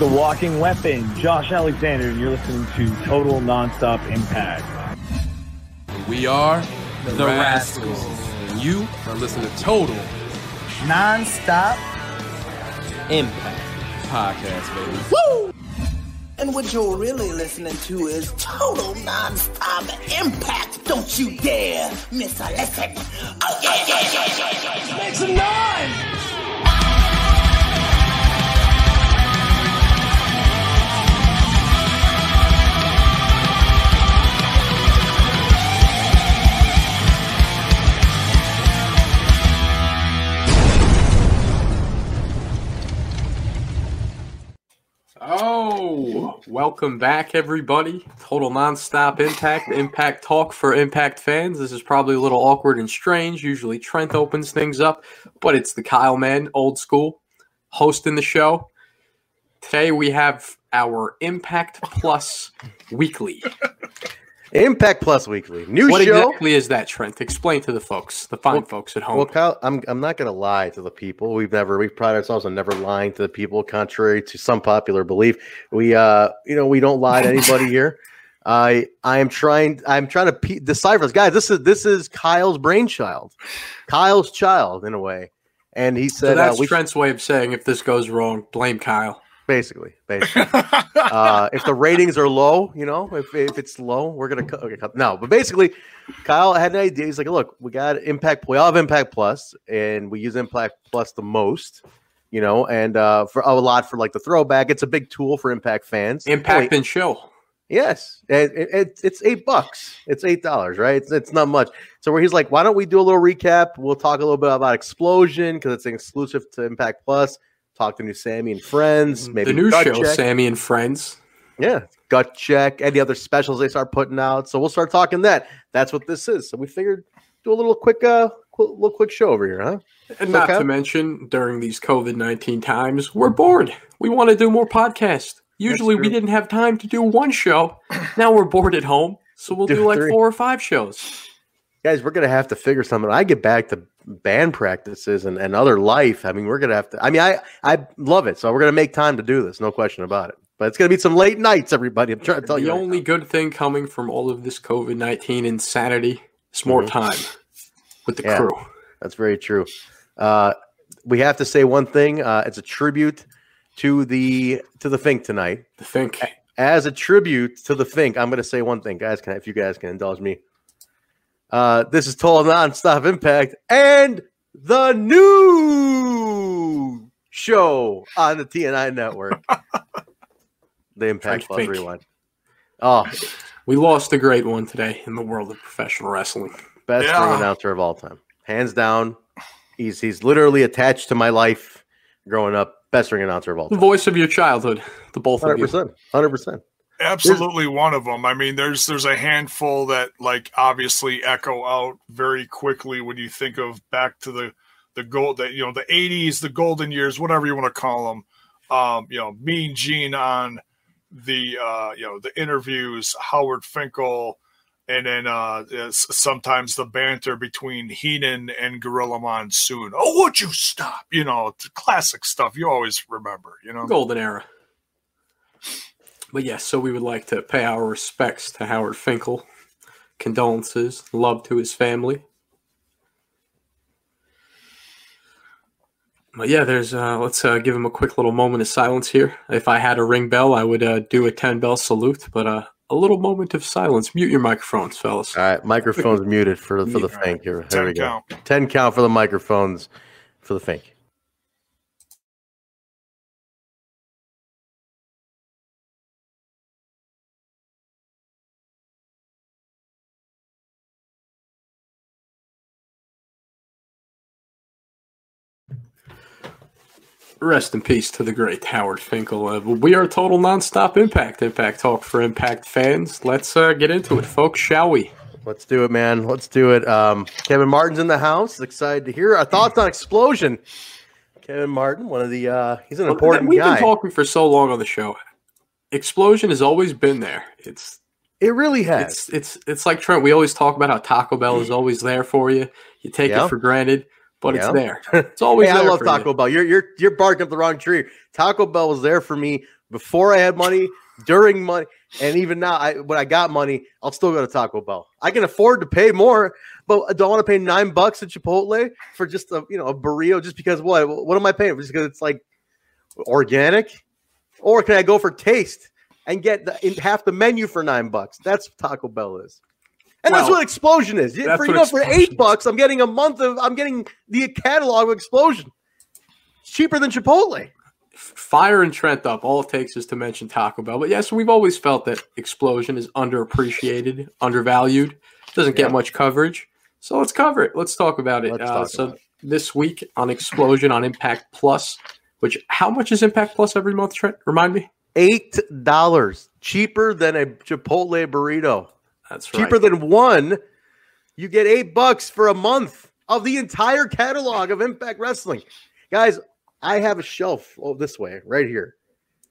the walking weapon, Josh Alexander, and you're listening to Total Nonstop Impact. We are the, the Rascals. Rascals. And you are listening to Total Nonstop Impact Podcast, baby. Woo! And what you're really listening to is Total Nonstop Impact. Don't you dare miss a listen. Oh, yeah, yeah, yeah, yeah. Make some noise! Welcome back, everybody. Total nonstop impact, impact talk for impact fans. This is probably a little awkward and strange. Usually Trent opens things up, but it's the Kyle man, old school, hosting the show. Today we have our Impact Plus Weekly. Impact Plus Weekly. New what show. What exactly is that, Trent? Explain to the folks, the fine well, folks at home. Well, Kyle, I'm, I'm not going to lie to the people. We've never, we pride ourselves on never lying to the people, contrary to some popular belief. We, uh, you know, we don't lie to anybody here. I, I am trying, I'm trying to pe- decipher this. Guys, this is, this is Kyle's brainchild, Kyle's child in a way. And he said, so that's uh, Trent's way of saying if this goes wrong, blame Kyle. Basically, basically. uh, if the ratings are low, you know, if, if it's low, we're gonna cut. Okay, cut. No, but basically, Kyle had an idea. He's like, "Look, we got Impact. We all have Impact Plus, and we use Impact Plus the most." You know, and uh, for a lot for like the throwback, it's a big tool for Impact fans. Impact and show. Yes, it, it, it's eight bucks. It's eight dollars, right? It's, it's not much. So where he's like, why don't we do a little recap? We'll talk a little bit about Explosion because it's an exclusive to Impact Plus talk to new Sami and Friends. Mm-hmm. Maybe the new show, check. Sami and Friends. Yeah, gut check. Any other specials they start putting out. So we'll start talking that. That's what this is. So we figured do a little quick, uh, quick, little quick show over here, huh? And not okay. to mention, during these COVID nineteen times, we're bored. We want to do more podcasts. Usually, we didn't have time to do one show. Now we're bored at home, so we'll do, do like three. four or five shows. Guys, we're gonna have to figure something. I get back to band practices and, and other life. I mean, we're gonna have to. I mean, I I love it, so we're gonna make time to do this. No question about it. But it's gonna be some late nights, everybody. I'm trying to tell the you. The only right good thing coming from all of this COVID nineteen insanity is more mm-hmm. time with the yeah, crew. That's very true. Uh, we have to say one thing. Uh, it's a tribute to the to the Fink tonight. The Fink. As a tribute to the Fink, I'm going to say one thing, guys. Can I, if you guys can indulge me? Uh, this is Total Nonstop Impact and the new show on the TNI network. the Impact Plus Rewind. Oh, we lost a great one today in the world of professional wrestling. Best yeah. ring announcer of all time, hands down. He's he's literally attached to my life growing up. Best ring announcer of all time. The voice of your childhood. The both 100%, of you. Hundred percent. Absolutely there's, one of them. I mean, there's there's a handful that like obviously echo out very quickly when you think of back to the the gold that you know the 80s, the golden years, whatever you want to call them. Um, you know, Mean Gene on the uh, you know the interviews, Howard Finkel, and then uh, sometimes the banter between Heenan and Gorilla Monsoon. Oh, would you stop? You know, classic stuff you always remember. You know, golden era. But yes, so we would like to pay our respects to Howard Finkel. Condolences, love to his family. But yeah, there's uh, let's uh, give him a quick little moment of silence here. If I had a ring bell, I would uh, do a ten bell salute, but uh, a little moment of silence. Mute your microphones, fellas. All right, microphones muted for for the Fink here. There we go. Count. Ten count for the microphones for the Fink. Rest in peace to the great Howard Finkel. Uh, we are total nonstop impact, impact talk for impact fans. Let's uh, get into it, folks, shall we? Let's do it, man. Let's do it. Um, Kevin Martin's in the house. Excited to hear our thoughts on Explosion. Kevin Martin, one of the uh, he's an important We've guy. been talking for so long on the show. Explosion has always been there. It's it really has. It's it's it's like Trent. We always talk about how Taco Bell is always there for you. You take yeah. it for granted but yeah. it's there. It's always. hey, I love Taco you. Bell. You're you're you're barking up the wrong tree. Taco Bell was there for me before I had money, during money, and even now, I when I got money, I'll still go to Taco Bell. I can afford to pay more, but I don't want to pay nine bucks at Chipotle for just a you know a burrito just because what? What am I paying? Just because it's like organic, or can I go for taste and get the, in half the menu for nine bucks? That's what Taco Bell is. And that's what Explosion is. For, you know, for eight bucks, I'm getting a month of. I'm getting the catalog of Explosion. It's cheaper than Chipotle. Fire and Trent up. All it takes is to mention Taco Bell. But yes, we've always felt that Explosion is underappreciated, undervalued, doesn't get Yeah. much coverage. So let's cover it. Let's talk about it. Uh, talk so about this week on Explosion on Impact Plus, which how much is Impact Plus every month, Trent? Remind me. Eight dollars cheaper than a Chipotle burrito. That's right. Cheaper than one. You get eight bucks for a month of the entire catalog of Impact Wrestling. Guys, I have a shelf oh, this way right here,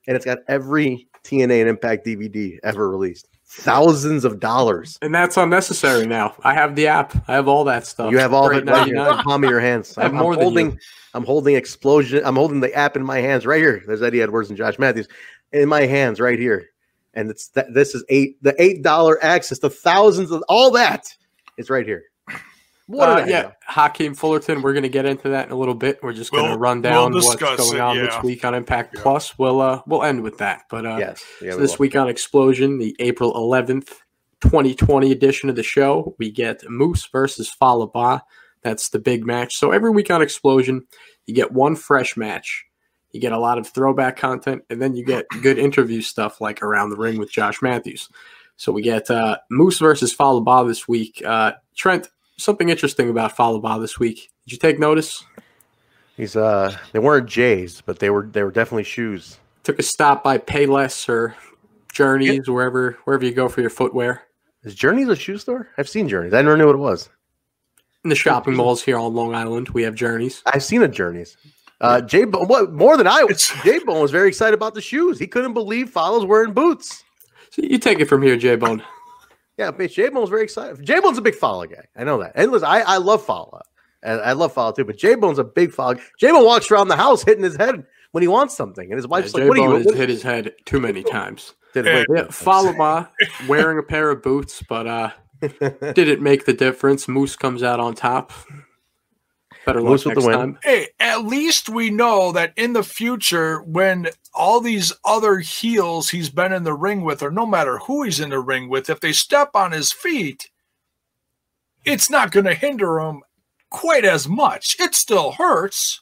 and it's got every TNA and Impact DVD ever released. Thousands of dollars. and that's unnecessary now. I have the app. I have all that stuff. You have all of it right in the palm of your hands. I'm, I'm holding. I'm holding explosion. I'm holding the app in my hands right here. There's Eddie Edwards and Josh Matthews in my hands right here, and it's th- this is eight the eight dollar access to thousands of all that is right here. What Uh, yeah, know? Hakeem Fullerton. We're going to get into that in a little bit. We're just going to We'll- run we'll down what's going it, on yeah. this week on Impact Yeah. Plus. We'll uh, we'll end with that. But uh, yes. Yeah, so we this will. week on Explosion, the April 11th, 2020 edition of the show, we get Moose versus Fallah Bahh. That's the big match. So every week on Explosion, you get one fresh match. You get a lot of throwback content, and then you get good interview stuff like Around the Ring with Josh Matthews. So we get uh, Moose versus Fallah Bahh this week. Uh, Trent, something interesting about Fallah Bahh this week. Did you take notice? He's uh they weren't J's, but they were they were definitely shoes. Took a stop by Payless or Journeys, wherever wherever you go for your footwear. Is Journeys a shoe store? I've seen Journeys. I never knew what it was. In the shopping malls here on Long Island, we have Journeys. I've seen a Journeys. Uh, Jay Bone, what more than I was? Jay Bone was very excited about the shoes. He couldn't believe Fallah's wearing boots. So you take it from here, Jay Bone. Yeah, but J Bone's very excited. Jay Bone's a big Fallah guy. I know that. And listen, I, I love Fallah. And I love Fallah too. But Jay Bone's a big Fallah. Jay Bone walks around the house hitting his head when he wants something, and his wife's J like, "What are you?" Has hit his head too many times. did Yeah. wait, Yeah, wearing a pair of boots, but uh didn't make the difference. Moose comes out on top. Better luck Moose with the next time. Hey, at least we know that in the future, when all these other heels he's been in the ring with, or no matter who he's in the ring with, if they step on his feet, it's not going to hinder him quite as much. It still hurts,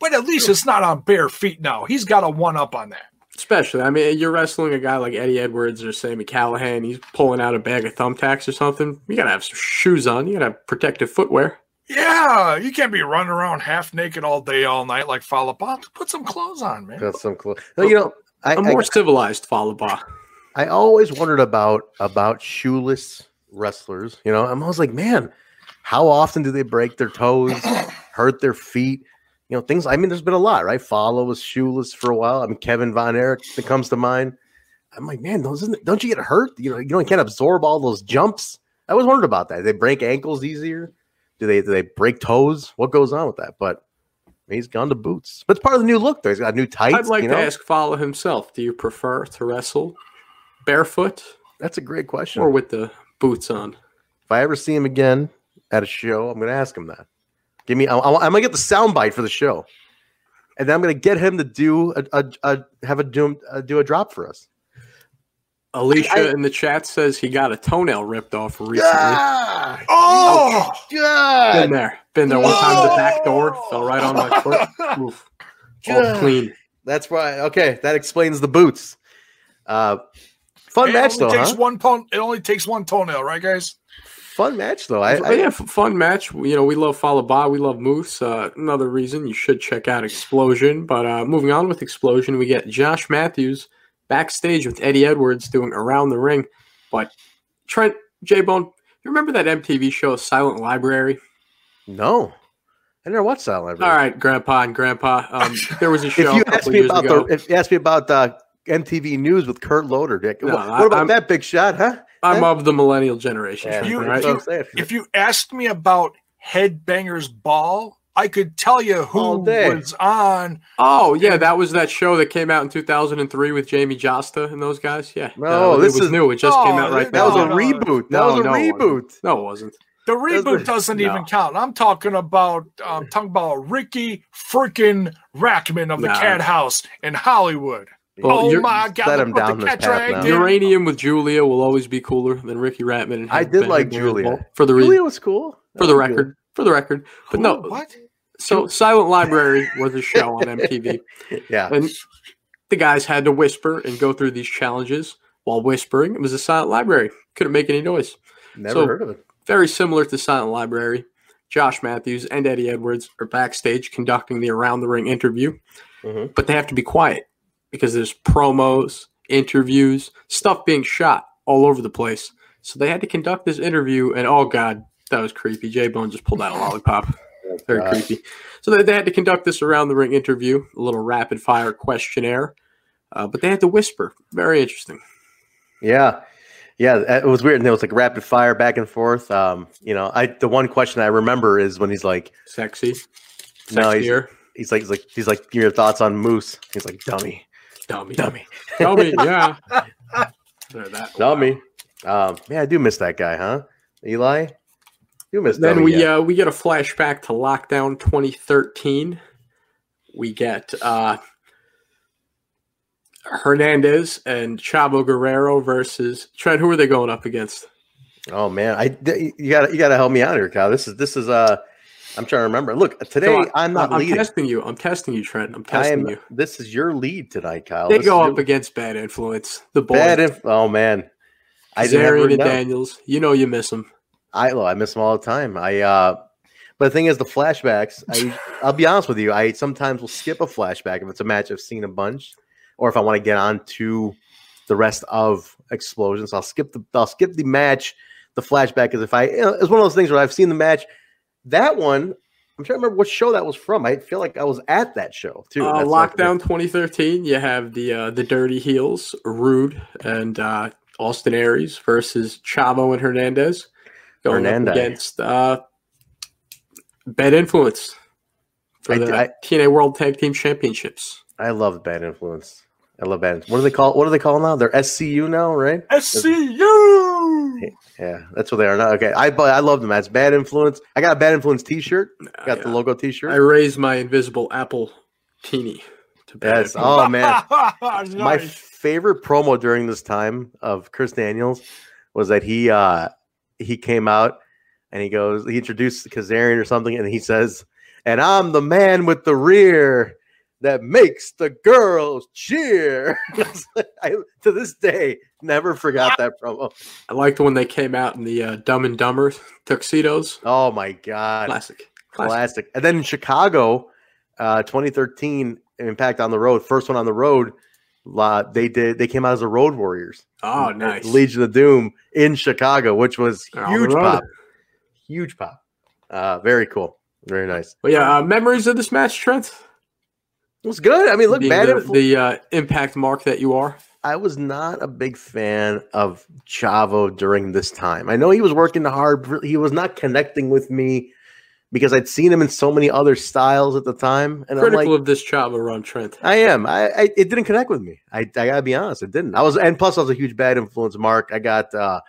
but at least it's not on bare feet now. He's got a one up on that. Especially, I mean, you're wrestling a guy like Eddie Edwards or Sami Callihan. He's pulling out a bag of thumbtacks or something. You gotta have some shoes on. You gotta have protective footwear. Yeah, you can't be running around half naked all day, all night like Fallah Bahh. Put some clothes on, man. Got some clothes. No, you know, I, A I, more civilized Fallah Bahh. I always wondered about about shoeless wrestlers. You know, I'm always like, man, how often do they break their toes, hurt their feet? You know, things. I mean, there's been a lot, right? Fallah was shoeless for a while. I mean, Kevin Von Erich that comes to mind. I'm like, man, doesn't don't you get hurt? You know, you know, you can't absorb all those jumps. I always wondered about that. They break ankles easier? Do they do they break toes? What goes on with that? But he's gone to boots. But it's part of the new look. Though he's got new tights. I'd like you to ask Fallah himself. Do you prefer to wrestle barefoot That's a great question. or with the boots on? If I ever see him again at a show, I'm going to ask him that. Give me, I, am going to get the soundbite for the show, and then I'm going to get him to do a, a, a have a do, uh, do a drop for us. Alicia I- in the chat says he got a toenail ripped off recently. God, Oh, Been God, there. Been there one time. The back door fell right on my foot. Oof. All clean. that's right. Okay, that explains the boots. Uh, fun it match only though, takes huh? one pon- It only takes one toenail, right, guys? Fun match though. I, But I yeah, fun match. You know, we love Fallah Bahh. We love Moose. Uh, another reason you should check out Explosion. But uh, moving on with Explosion, we get Josh Matthews backstage with Eddie Edwards doing Around the Ring. But Trent, J Bone, you remember that MTV show Silent Library? no, I never watched Silent Library. All right, Grandpa and Grandpa. Um, there was a If show you a couple ask me years about ago. the, if you ask me about the MTV News with Kurt Loder, Dick, No, what, I- what about I'm- that big shot, huh? I'm of the millennial generation. Yeah, Trent, You- all right? that's what If you asked me about Headbangers Ball, I could tell you who day. was on. Oh yeah, that was that show that came out in 2003 with Jamey Jasta and those guys. Yeah, No, Uh, this it was is- new. It just No, came out right there. That was a No, no, reboot. That no, was a no, reboot. wasn't. No, it wasn't. The reboot doesn't no. even count. I'm talking about um, talking about Riki freaking Rachtman of the Nah. Cat House in Hollywood. Well, oh my god! let him down the this cat path now. Uranium with Julia will always be cooler than Riki Rachtman. And I did like Julia. For the re- Julia was cool. for the record. For the record, but Who? no. what? So Silent Library was a show on MTV, Yeah. and the guys had to whisper and go through these challenges while whispering. It was a silent library. Couldn't make any noise. Never so- heard of it. very similar to Silent Library. Josh Matthews and Eddie Edwards are backstage conducting the around the ring interview, Mhm. but they have to be quiet because there's promos, interviews, stuff being shot all over the place. So they had to conduct this interview, and oh god, that was creepy. J Bone just pulled out a lollipop. Very creepy. So they, they had to conduct this around the ring interview, a little rapid fire questionnaire, uh, but they had to whisper. Very interesting. Yeah. Yeah, it was weird. And it was like rapid fire back and forth. Um, you know, I the one question I remember is when he's like, Sexy. No, he's- Sexier. he's like, he's like, he's like, your thoughts on Moose? He's like, dummy, Dummy. dummy, Dummy, yeah. That- dummy. Um, yeah, I do miss that guy, huh? Eli, you miss. Then we uh, we get a flashback to lockdown 2013. We get uh, Hernandez and Chavo Guerrero versus Trent. Who are they going up against? Oh man, I you got you got to help me out here, Kyle. This is this is uh, I'm trying to remember. Look, today Come on, I'm not I'm leading. testing you. I'm testing you, Trent. I'm I testing am. you. This is your lead tonight, Kyle. They This go up your- against bad influence. The boys, bad. Inf- oh man, I Zarian and know. Daniels. You know you miss them. I I miss them all the time. I uh but the thing is the flashbacks, I I'll be honest with you, I sometimes will skip a flashback if it's a match I've seen a bunch, or if I want to get on to the rest of explosions. I'll skip the I'll skip the match, the flashback is if I you know, it's one of those things where I've seen the match. That one, I'm trying to remember what show that was from. I feel like I was at that show too. Uh, lockdown 2013. You have the uh, the Dirty Heels, Rude and uh, Austin Aries versus Chavo and Hernandez going Hernandez. up against uh, Bad Influence for I- the I- TNA World Tag Team Championships. I love bad influence. I love bad. What do they call? What do they call now? They're SCU now, right? SCU. Yeah, that's what they are now. Okay, I but I love them. That's bad influence. I got a bad influence T-shirt. Got the logo T-shirt. I raised my invisible Apple teeny to Bad Yes. Influence. Oh man, Nice. my favorite promo during this time of Chris Daniels was that he uh he came out and he goes he introduced Kazarian or something and he says, "And I'm the man with the rear." That makes the girls cheer. I, to this day, never forgot that promo. I liked when they came out in the uh, Dumb and Dumber tuxedos. Oh my god, Classic. Classic. classic. And then in Chicago, uh, 2013 Impact on the road, first one on the road. Uh, they did. They came out as the Road Warriors. Oh, nice. Legion of Doom in Chicago, which was huge pop. Huge pop. Uh, very cool. Very nice. But yeah, uh, memories of this match, Trent. It was good. I mean, look, Being bad. the, Influ- the uh, impact mark that you are. I was not a big fan of Chavo during this time. I know he was working hard. He was not connecting with me because I'd seen him in so many other styles at the time, and I'm Critical like, of this Chavo run, Trent. I am. I, I it didn't connect with me. I, I gotta be honest, it didn't. I was, and plus I was a huge bad influence. Mark, I got, uh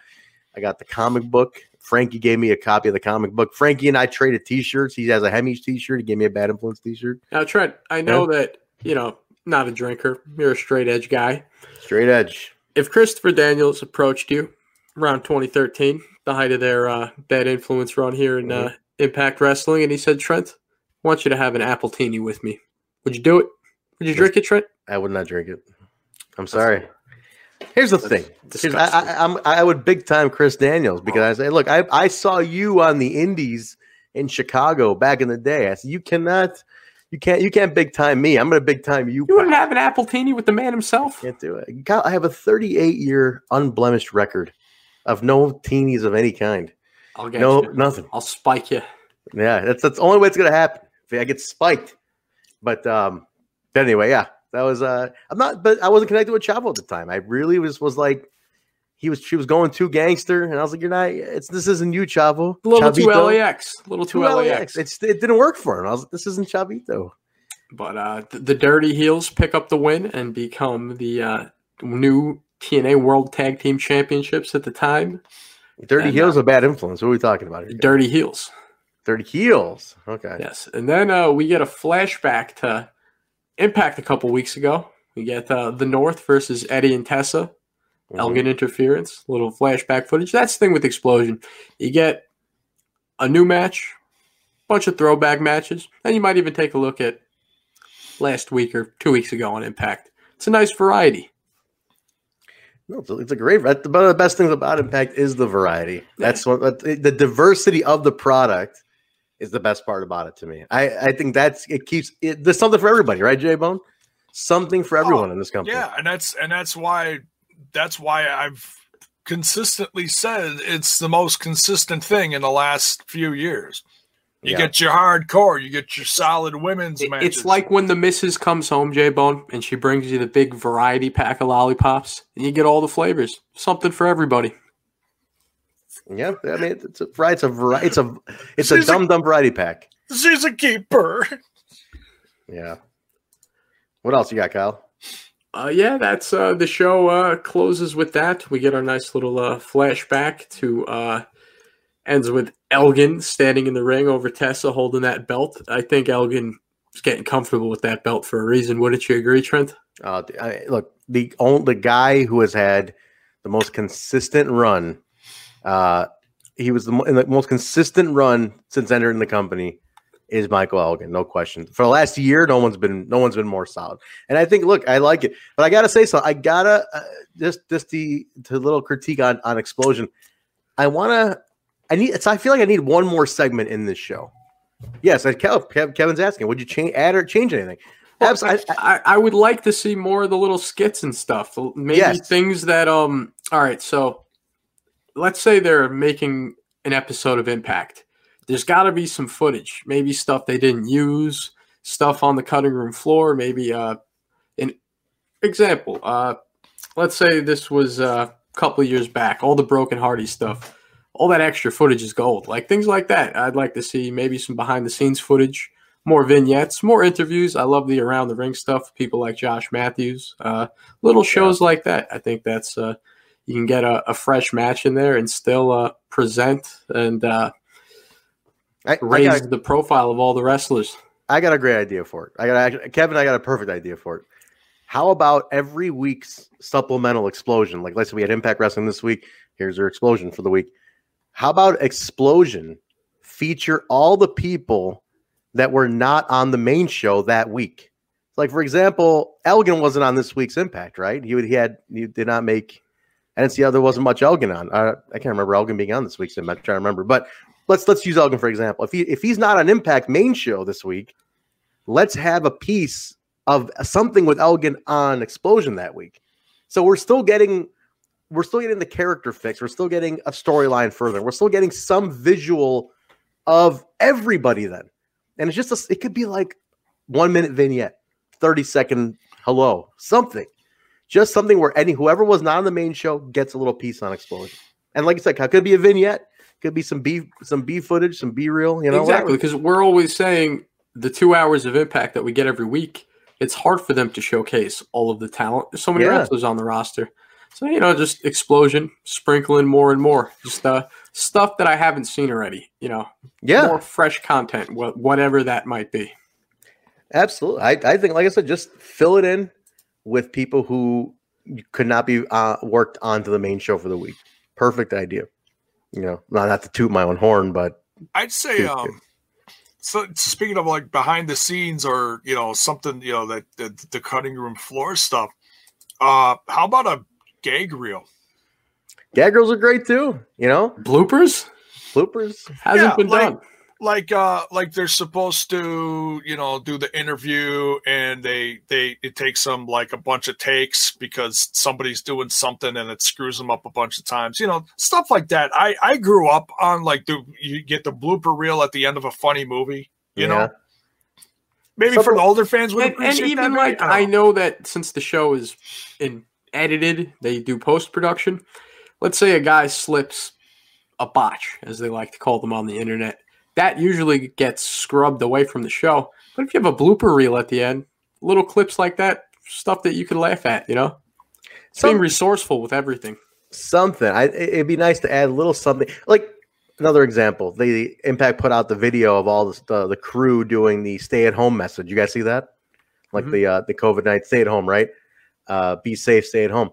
I got the comic book. Frankie gave me a copy of the comic book. Frankie and I traded T-shirts. He has a Hemmys T-shirt. He gave me a bad influence T-shirt. Now, Trent, I know that, you know, not a drinker. You're a straight edge guy. Straight edge. If Christopher Daniels approached you around 2013, the height of their uh, bad influence run here in uh, Impact Wrestling, and he said, Trent, I want you to have an appletini with me. Would you do it? Would you drink it, Trent? I would not drink it. I'm sorry. Here's the thing. Here's- I. I, I'm, I would big time Chris Daniels because I say, look, I, I saw you on the Indies in Chicago back in the day. I said, you cannot, you can't, you can't big time me. I'm gonna big time you. You wouldn't have an appletini with the man himself? Can't do it. Kyle, I have a 38 year unblemished record of no teenies of any kind. I'll get No, you. nothing. I'll spike you. Yeah, that's that's the only way it's gonna happen. If I get spiked. But um, but anyway, yeah, that was uh, I'm not, but I wasn't connected with Chavo at the time. I really was was like, he was she was going too gangster, and I was like, "You're not. It's this isn't you, Chavo. A little too Chavito. LAX. A little too, Too LAX. LAX. It's it didn't work for him. I was like, this isn't Chavito. But uh, th- the Dirty Heels pick up the win and become the uh, new TNA World Tag Team Championships at the time. Dirty And, Heels uh, a bad influence. What are we talking about here? Dirty Heels. Dirty Heels. Okay. Yes. And then uh, we get a flashback to Impact a couple weeks ago. We get uh, the North versus Eddie and Tessa. Mhm. Elgin interference, little flashback footage. That's the thing with Explosion. You get a new match, bunch of throwback matches, and you might even take a look at last week or two weeks ago on Impact. It's a nice variety. No, it's, a, it's a great. One of the best things about Impact is the variety. That's what the diversity of the product is the best part about it to me. I I think that's it keeps it. There's something for everybody, right, J Bone? Something for everyone oh, in this company. Yeah, and that's and that's why that's why I've consistently said it's the most consistent thing in the last few years. You Yeah. get your hardcore, you get your solid women's It- matches. It's like when the missus comes home, J Bone, and she brings you the big variety pack of lollipops, and you get all the flavors. Something for everybody. Yeah, I mean, it's a right. It's a variety. It's a it's a She's a- dumb dumb variety pack. she's a keeper. Yeah. What else you got, Kyle? Uh, yeah, that's uh, the show uh, closes with that. We get our nice little uh, flashback to uh, ends with Elgin standing in the ring over Tessa holding that belt. I think Elgin is getting comfortable with that belt for a reason. Wouldn't you agree, Trent? Uh, I, look, the only the guy who has had the most consistent run. Uh, he was the, the most consistent run since entering the company. Is Michael Elgin, no question. For the last year, no one's been no one's been more solid. And I think, look, I like it, but I gotta say so. I gotta uh, just just the to little critique on on explosion. I wanna, I need. It's, I feel like I need one more segment in this show. Yes, I, Kev, Kev- Kevin's asking, would you change, add or change anything? Absolutely. I, I would like to see more of the little skits and stuff. Maybe Yes. things that um. All right, so let's say they're making an episode of Impact. There's got to be some footage, maybe stuff they didn't use, stuff on the cutting room floor, maybe uh, an example. Uh, let's say this was uh, a couple of years back, all the Broken Hardy stuff. All that extra footage is gold. Like things like that. I'd like to see maybe some behind the scenes footage more vignettes, more interviews. I love the around the ring stuff. People like Josh Matthews, uh, little shows like that. I think that's uh, you can get a, a fresh match in there and still uh, present and uh, I, I raise got, the profile of all the wrestlers. I got a great idea for it. I got Kevin. I got a perfect idea for it. How about every week's supplemental explosion? Like let's say we had Impact Wrestling this week. Here's your explosion for the week. How about explosion feature all the people that were not on the main show that week? Like for example, Elgin wasn't on this week's Impact, right? He would he had he did not make. I didn't see how there wasn't much Elgin on. Uh, I can't remember Elgin being on this week's Impact. I'm trying to remember, but let's let's use Elgin for example. If he if he's not on Impact main show this week, let's have a piece of something with Elgin on Explosion that week. So we're still getting we're still getting the character fix. We're still getting a storyline further. We're still getting some visual of everybody then. And it's just a, it could be like 1 minute vignette, 30 second hello, something. Just something where any whoever was not on the main show gets a little piece on Explosion. And like I said, it could be a vignette, could be some B some B footage, some B reel, you know. exactly, because we're always saying the two hours of impact that we get every week. It's hard for them to showcase all of the talent. There's so many Yeah. wrestlers on the roster. So you know, just explosion, sprinkling more and more, just uh, stuff that I haven't seen already. You know, Yeah. more fresh content, wha- whatever that might be. Absolutely. I, I think, like I said, just fill it in with people who could not be uh, worked onto the main show for the week. Perfect idea. You know, not, not to toot my own horn, but I'd say Dude, um so speaking of like behind the scenes or you know something you know that the, the cutting room floor stuff uh how about a gag reel gag reels are great too. You know, Bloopers bloopers. hasn't Yeah, been like- done. like uh like they're supposed to you know do the interview and they they it takes them like a bunch of takes because somebody's doing something and it screws them up a bunch of times you know stuff like that i i grew up on like the you get the blooper reel at the end of a funny movie you Yeah. know maybe Some- for the older fans would And, and even that, like? I don't know that since the show is in edited, they do post production. let's say a guy slips a botch, as they like to call them on the internet. That usually gets scrubbed away from the show. But if you have a blooper reel at the end, little clips like that, stuff that you can laugh at, you know? It's being resourceful with everything. something. I, it'd be nice to add a little something. Like another example, the Impact put out the video of all the the, the crew doing the stay at home message. You guys see that? Like Mhm. the uh, the COVID night stay at home, right? Uh, be safe, stay at home.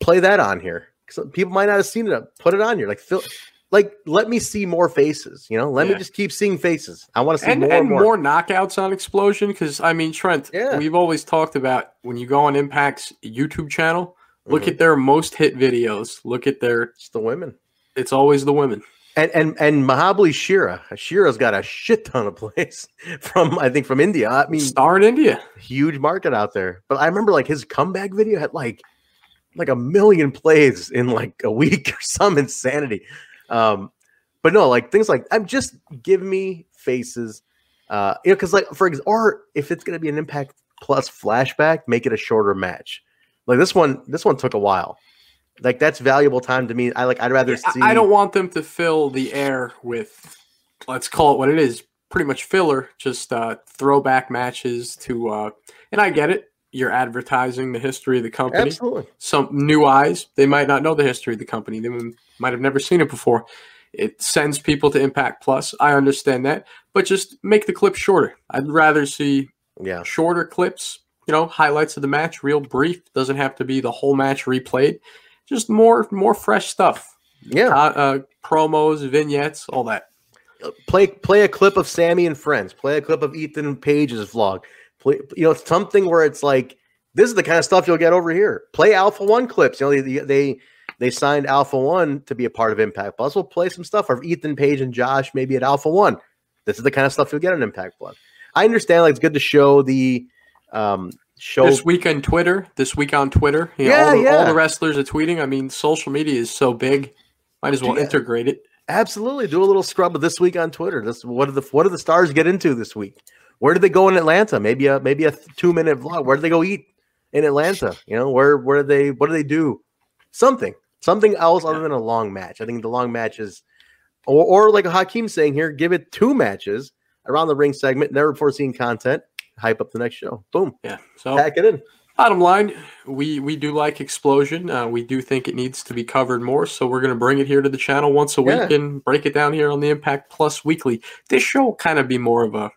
Play that on here. 'Cause people might not have seen it. Put it on here. Like fill, like let me see more faces. You know, let Yeah. me just keep seeing faces. I want to see and, more and and more. more. knockouts on Explosion because I mean Trent, Yeah. we've always talked about when you go on Impact's YouTube channel, look Mhm. at their most hit videos. Look at their It's the women. it's always the women. And and and Mahabali Shera. Shera's got a shit ton of plays from I think from India. I mean, Star in India. huge market out there. But I remember like his comeback video had like like a million plays in like a week or some insanity. Um, but no, like things like I'm just give me faces. Uh, you know, because like for example, or if it's gonna be an Impact Plus flashback, make it a shorter match. Like this one, this one took a while. Like that's valuable time to me. I like. I'd rather I- see. I don't want them to fill the air with let's call it what it is, pretty much filler, just uh throwback matches to uh and I get it. You're advertising the history of the company. absolutely. some new eyes. They might not know the history of the company. They might have never seen it before. It sends people to Impact Plus. I understand that, but just make the clip shorter. I'd rather see Yeah. shorter clips. You know, highlights of the match, real brief. Doesn't have to be the whole match replayed. Just more, more fresh stuff. Yeah. Uh, promos, vignettes, all that. play play a clip of Sami and friends. Play a clip of Ethan Page's vlog. Play, you know, something where it's like this is the kind of stuff you'll get over here. Play Alpha One clips. You know, they they they signed Alpha One to be a part of Impact Plus. We'll play some stuff of Ethan Page and Josh maybe at Alpha One. This is the kind of stuff you'll get on Impact Plus. I understand, like it's good to show the um show. This week on Twitter, this week on Twitter, you know, Yeah, all, the, all the wrestlers are tweeting. I mean, social media is so big, might as well Yeah. integrate it. Absolutely, do a little scrub of this week on Twitter. This what do the what do the stars get into this week? Where did they go in Atlanta? Maybe a maybe a two minute vlog. Where did they go eat in Atlanta? You know where where do they what do they do? Something something else other than a long match. I think the long matches, or or like Hakeem saying here, give it two matches around the ring segment. Never before seen content. Hype up the next show. Boom, Yeah. So pack it in. Bottom line, we we do like Explosion. Uh, we do think it needs to be covered more, so we're going to bring it here to the channel once a week and break it down here on the Impact Plus Weekly. This show will kind of be more of a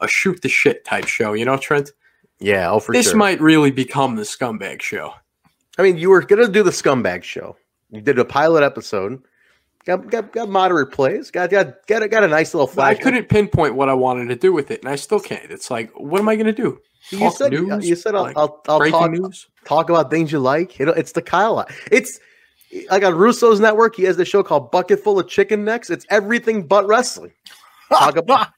a shoot the shit type show, you know, Trent. Yeah, oh for this sure. might really become the scumbag show. I mean, you were gonna do the scumbag show. You did a pilot episode. Got got, got moderate plays. Got got got a, got a nice little But I couldn't pinpoint what I wanted to do with it, and I still can't. It's like, what am I going to do? You Talk said uh, news? you said I'll Like, I'll, I'll talk news. talk about things you like. It, it's the Kyle. It's like on Russo's network. He has the show called Bucket Full of Chicken Necks. It's everything but wrestling. Talk about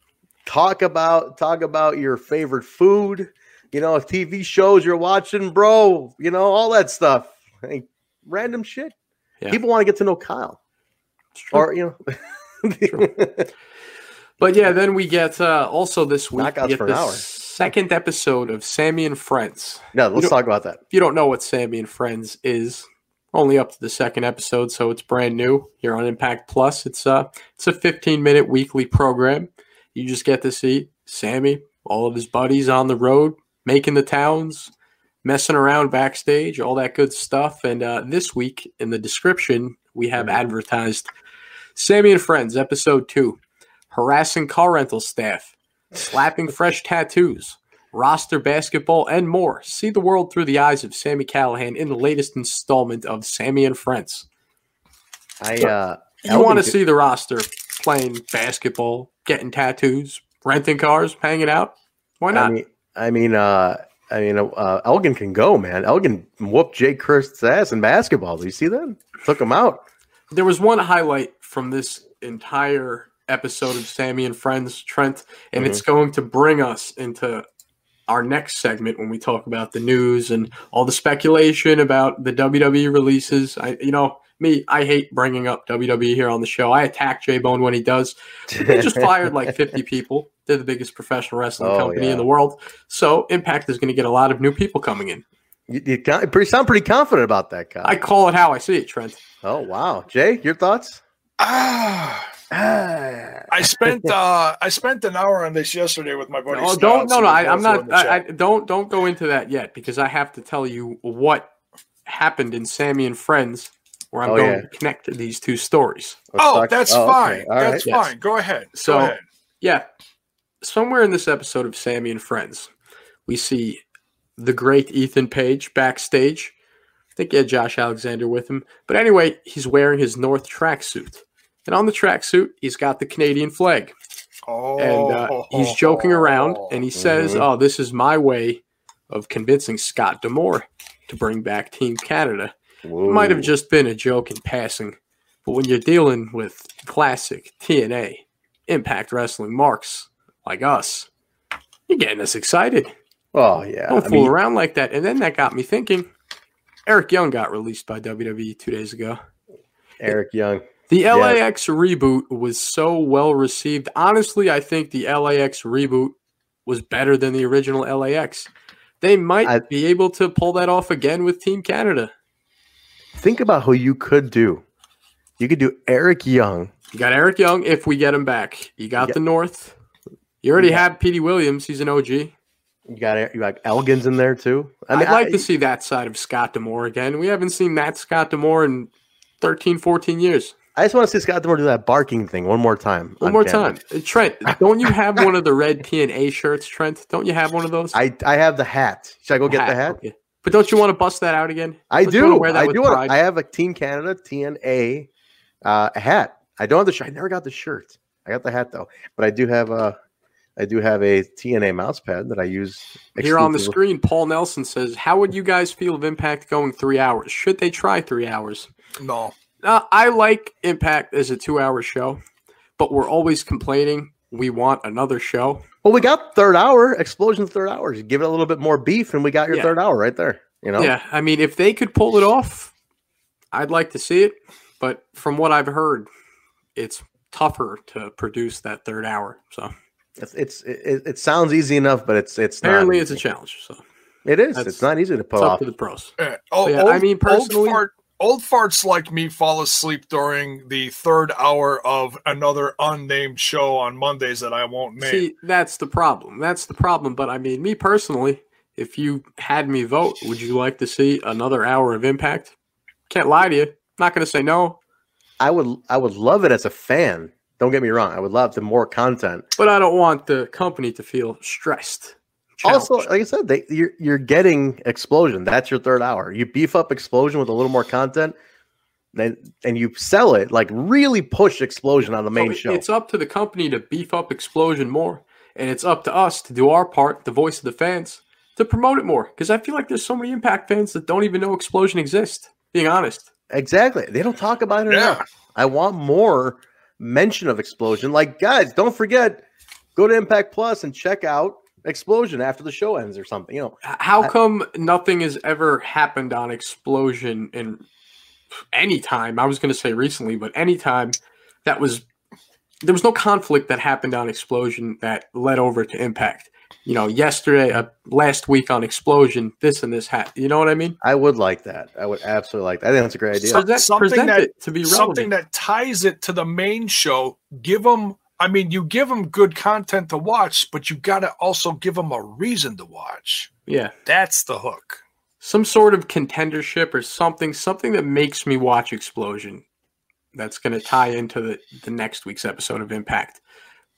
talk about talk about your favorite food. You know, TV shows you're watching, bro. You know all that stuff. Hey, random shit. Yeah. People want to get to know Kyle. Or you know. But yeah, then we get uh, also this week Knockouts we get for an the hour. second episode of Sami and Friends. no, let's talk about that. If you don't know what Sami and Friends is, only up to the second episode, so it's brand new here on Impact Plus. It's uh it's a 15 minute weekly program. You just get to see Sami, all of his buddies on the road, making the towns, messing around backstage, all that good stuff. And uh, this week in the description, we have advertised Sami and Friends, episode two, harassing car rental staff, slapping fresh tattoos, roster basketball, and more. See the world through the eyes of Sami Callihan in the latest installment of Sami and Friends. I uh, You want to see the roster playing basketball, getting tattoos, renting cars, hanging out? Why not? I mean, I mean, uh, I mean, uh, Elgin can go, man. Elgin whooped Jake Crist's ass in basketball. Did you see that? Took him out. There was one highlight from this entire episode of Sami and Friends, Trent, and Mm-hmm. it's going to bring us into our next segment when we talk about the news and all the speculation about the WWE releases. I, you know, me, I hate bringing up WWE here on the show. I attack J Bone when he does. They just fired like 50 people. They're the biggest professional wrestling Oh, company yeah. in the world. So Impact is going to get a lot of new people coming in. You, you ca- pretty, sound pretty confident about that, Kyle. I call it how I see it, Trent. oh wow, Jay, your thoughts? Ah. I spent uh I spent an hour on this yesterday with my buddy. Oh, Stout, don't no no. I, I'm not. I, I don't don't go into that yet because I have to tell you what happened in Sami and Friends, where I'm Oh, going yeah. to connect these two stories. Let's oh, talk- that's oh, fine. All right. That's yes. fine. Go ahead. So- Go ahead. Yeah, somewhere in this episode of Sami and Friends, we see the great Ethan Page backstage. I think he had Josh Alexander with him, but anyway, he's wearing his North tracksuit, and on the tracksuit, he's got the Canadian flag. Oh, and uh, he's joking around and he says, Mhm. "Oh, this is my way of convincing Scott D'Amore to bring back Team Canada." It might have just been a joke in passing, but when you're dealing with classic TNA Impact Wrestling marks like us, you're getting us excited. Oh yeah. Don't I fool mean, around like that. And then that got me thinking. Eric Young got released by WWE two days ago. Eric Young. The Yeah. LAX reboot was so well received. Honestly, I think the LAX reboot was better than the original LAX. They might I- be able to pull that off again with Team Canada. Think about who you could do. You could do Eric Young. You got Eric Young if we get him back. You got Yeah. the North. You already Yeah. have Petey Williams. He's an OG. You got you got Elgin's in there too. I mean, I'd like I- to see that side of Scott D'Amore again. We haven't seen that Scott D'Amore in 13, 14 years. I just want to see Scott D'Amore do that barking thing one more time. One on more camera. time. Uh, Trent, don't you have one of the red TNA shirts, Trent? Don't you have one of those? I I have the hat. Should I go get the hat? okay. But don't you want to bust that out again? I Don't do. I do. wanna- I have a Team Canada TNA uh, hat. I don't have the shirt. I never got the shirt. I got the hat though, but I do have a. I do have a TNA mouse pad that I use Here on the screen, Paul Nelson says, "How would you guys feel of Impact going three hours? Should they try three hours?" no. Uh, I like Impact as a two-hour show, but we're always complaining we want another show. Well, we got third hour explosion. Third hour. You give it a little bit more beef, and we got your Yeah. third hour right there. You know. Yeah, I mean, if they could pull it off, I'd like to see it. But from what I've heard, it's tougher to produce that third hour. So It's, it's it, it sounds easy enough, but it's it's apparently, not it's a challenge. So It is. that's- It's not easy to pull it's up off. to the pros. Oh, yeah, old, I mean, personally- old, fart, old farts like me fall asleep during the third hour of another unnamed show on Mondays that I won't name. See, that's the problem. That's the problem. But I mean, me personally, if you had me vote, would you like to see another hour of Impact? Can't lie to you. Not going to say no, I would I would love it as a fan. Don't get me wrong. I would love the more content. but I don't want the company to feel stressed. Also, like I said, they, you're you're getting explosion. That's your third hour. You beef up explosion with a little more content, then and you sell it like really push explosion on the main So show. It's up to the company to beef up Explosion more, and it's up to us to do our part, the voice of the fans, to promote it more. Because I feel like there's so many Impact fans that don't even know Explosion exists. Being honest, Exactly. They don't talk about it Yeah. enough. I want more mention of explosion. Like guys, don't forget, go to Impact Plus and check out Explosion after the show ends or something. You know, how I- come nothing has ever happened on Explosion in any time? I was going to say recently, but any time that was there was no conflict that happened on Explosion that led over to Impact. You know, yesterday, uh, last week on Explosion, this and this hat. You know what I mean? I would like that. I would absolutely like that. I think that's a great idea. So- Present, something present that- it to be relevant. Something that ties it to the main show. Give them, I mean, you give them good content to watch, but you got to also give them a reason to watch. yeah, That's the hook. some sort of contendership or something, something that makes me watch Explosion. That's going to tie into the, the next week's episode of Impact.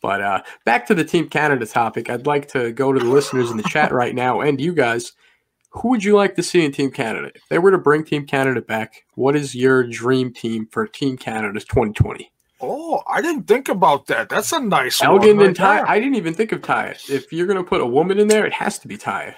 But uh, back to the Team Canada topic, I'd like to go to the listeners in the chat right now and you guys. Who would you like to see in Team Canada? If they were to bring Team Canada back, what is your dream team for Team Canada 2020? Oh, I didn't think about that. That's a nice one. Elgin right and Ty. there. I didn't even think of Ty. If you're going to put a woman in there, it has to be Ty.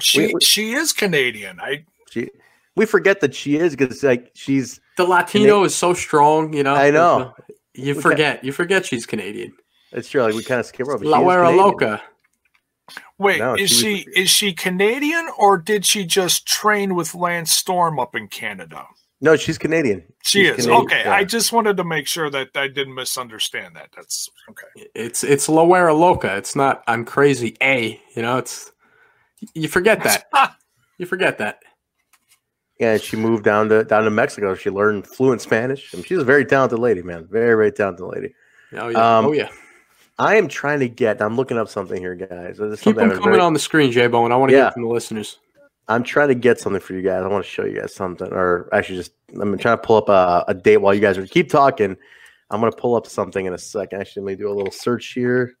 She Wait, wait. she is Canadian. I She, we forget that she is because like she's. The Latino is so strong, you know. I know. You We forget. You forget she's Canadian. It's true. Like we kind of skip over. but she La is Loca. wait. No, is she she is she Canadian or did she just train with Lance Storm up in Canada? No, she's Canadian. She She's is Canadian, okay. yeah. I just wanted to make sure that I didn't misunderstand that. That's okay. It's it's La Wera Loca. It's not I'm crazy. A. You know, it's you forget that. You forget that. Yeah, she moved down to down to Mexico. She learned fluent Spanish. I mean, she's a very talented lady, man. Very very talented lady. Oh yeah. Um, oh yeah. I am trying to get. I'm looking up something here, guys. This is Keep them coming very- on the screen, J Bone. I want to Yeah. hear from the listeners. I'm trying to get something for you guys. I want to show you guys something, or actually, just I'm trying to pull up a, a date while you guys are keep talking. I'm gonna pull up something in a second. Actually, let me do a little search here,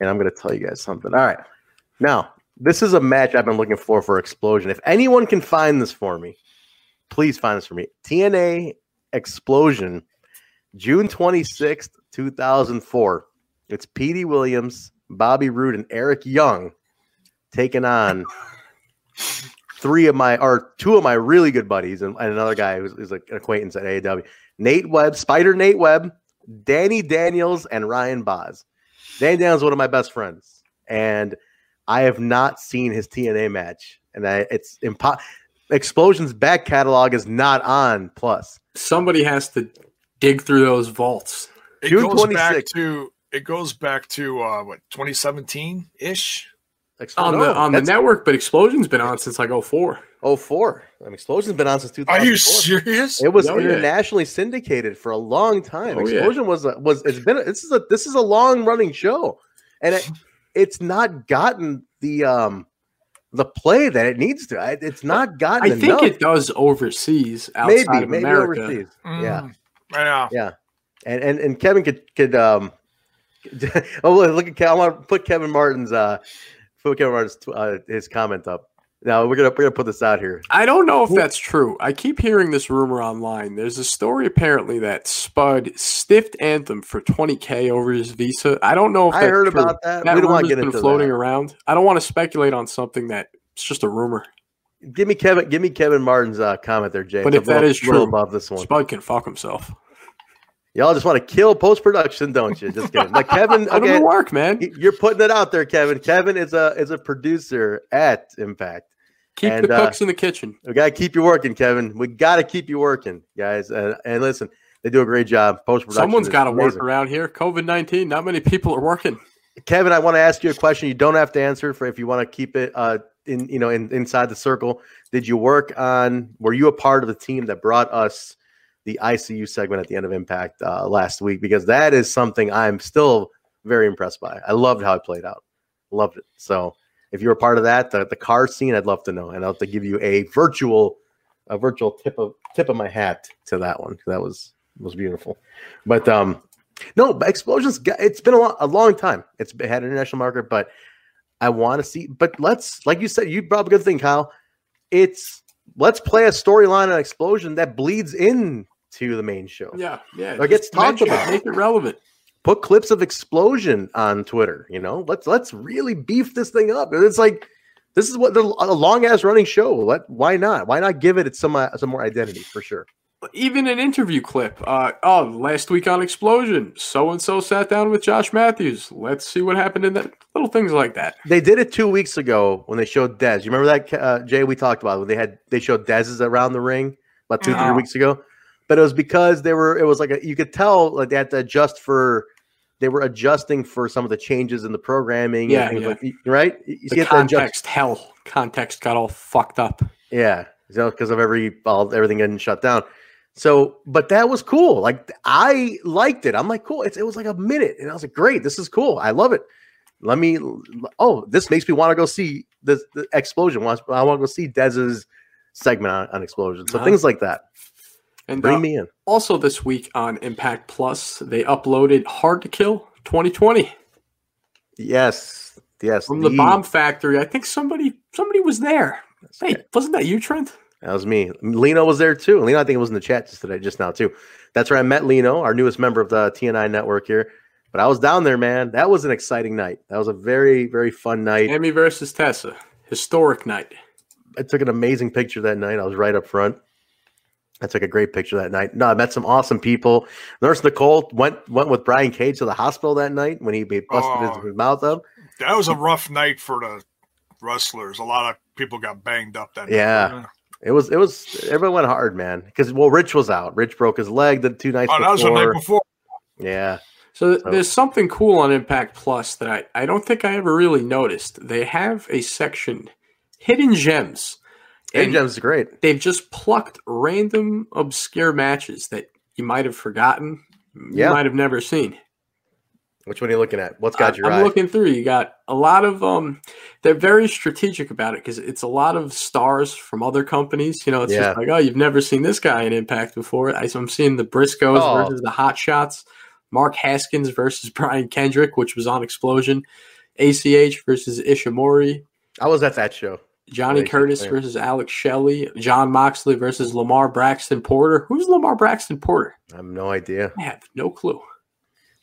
and I'm gonna tell you guys something. All right, now this is a match I've been looking for for Explosion. If anyone can find this for me, please find this for me. TNA Explosion, June 26th, 2004. It's Petey Williams, Bobby Roode, and Eric Young taking on three of my or two of my really good buddies and, and another guy who's, who's like an acquaintance at AEW. Nate Webb, Spider Nate Webb, Danny Daniels, and Ryan Boz. Danny Daniels is one of my best friends, and I have not seen his TNA match, and I, it's impo- Explosion's back catalog is not on Plus. Somebody has to dig through those vaults. It June goes back to it goes back to uh, what 2017 ish. On the on the network, but Explosion's been on since like 04. 04. I mean, Explosion's been on since 2004. Are you serious? It was Oh, yeah. internationally syndicated for a long time. Oh, yeah. Explosion was a, was it's been this is a this is a long running show, and it, it's not gotten the um the play that it needs to. I- It's not gotten I think enough. it does overseas outside maybe of maybe America. overseas. Mm, Yeah, yeah. and and and Kevin could could um. oh look, look at Ke- I want to put Kevin Martin's uh put Kevin Martin's uh, his comment up. Now we're gonna we're gonna put this out here. I don't know if that's true. I keep hearing this rumor online. There's a story apparently that Spud stiffed Anthem for 20k over his visa. I don't know if I that's heard true. about that. That we don't want to get been into floating that. around. I don't want to speculate on something that it's just a rumor. Give me Kevin. Give me Kevin Martin's uh, comment there, Jay. But It's if a that little- is true, above this one. Spud can fuck himself. Y'all just want to kill post production, don't you? Just kidding. Like Kevin, okay, to work, man. you're putting it out there, Kevin. Kevin is a is a producer at Impact. Keep and, the uh, cooks in the kitchen. We gotta keep you working, Kevin. We gotta keep you working, guys. And, and listen, they do a great job. Post production. Someone's got to work around here. COVID 19, not many people are working. Kevin, I want to ask you a question. You don't have to answer for if you want to keep it uh in you know in, inside the circle. Did you work on? Were you a part of the team that brought us the ICU segment at the end of Impact uh, last week? Because that is something I'm still very impressed by. I loved how it played out. Loved it. So if you're a part of that, the, the car scene, I'd love to know, and I'll have to give you a virtual a virtual tip of tip of my hat to that one. That was was beautiful. But um, no, explosions. It's been a long, a long time. It's had an international market, but I want to see. But let's, like you said, you brought up a good thing, Kyle. It's let's play a storyline on explosion that bleeds into the main show. Yeah, yeah. Or gets talked about. Make it relevant. Put clips of explosion on Twitter. You know, let's let's really beef this thing up. It's like this is what the a long ass running show. Let why not? Why not give it some uh, some more identity for sure? Even an interview clip. Uh, oh, last week on Explosion, so and so sat down with Josh Matthews. Let's see what happened in that. Little things like that. They did it two weeks ago when they showed Dez. You remember that, uh, Jay? We talked about it when they had they showed Dez's around the ring about two three Oh. weeks ago. But it was because they were. It was like a, you could tell like they had to adjust for. They were adjusting for some of the changes in the programming. Yeah, and yeah. like right. You The context, hell, context got all fucked up. Yeah, because of every all everything getting shut down. So, but that was cool. Like I liked it. I'm like, cool. It's, it was like a minute, and I was like, great. This is cool. I love it. Let me. Oh, this makes me want to go see this the explosion. I want to go see Dez's segment on, on explosion. So Uh-huh. things like that. And Bring uh, me in. also this week on Impact Plus, they uploaded Hard to Kill 2020 Yes, yes. from the Bomb Factory. I think somebody somebody was there. Hey, wasn't that you, Trent? That was me. Lino was there too. Lino, I think it was in the chat just today, just now too. That's where I met Lino, our newest member of the TNI network here. But I was down there, man. That was an exciting night. That was a very, very fun night. Amy versus Tessa, historic night. I took an amazing picture that night. I was right up front. I took a great picture that night. No, I met some awesome people. Nurse Nicole went went with Brian Cage to the hospital that night when he busted Oh. his, his mouth up. That was a rough night for the wrestlers. A lot of people got banged up that Yeah. night. Yeah. It was it was everyone went hard, man. Because well, Rich was out. Rich broke his leg the two nights Oh, that was the before. night before. Yeah, So, So- there's something cool on Impact Plus that I, I don't think I ever really noticed. They have a section, Hidden Gems. Hidden And Gems great. they've just plucked random obscure matches that you might have forgotten, Yeah. you might have never seen. Which one are you looking at? What's got I- your I'm eye? looking through. You got a lot of um. They're very strategic about it because it's a lot of stars from other companies. You know, it's Yeah. just like, oh, you've never seen this guy in Impact before. I, I'm seeing the Briscoes Oh. versus the Hot Shots, Mark Haskins versus Brian Kendrick, which was on Explosion, ACH versus Ishimori, I was at that show. Johnny Amazing Curtis player. versus Alex Shelley, John Moxley versus Lamar Braxton Porter. Who's Lamar Braxton Porter? I have no idea. I have no clue.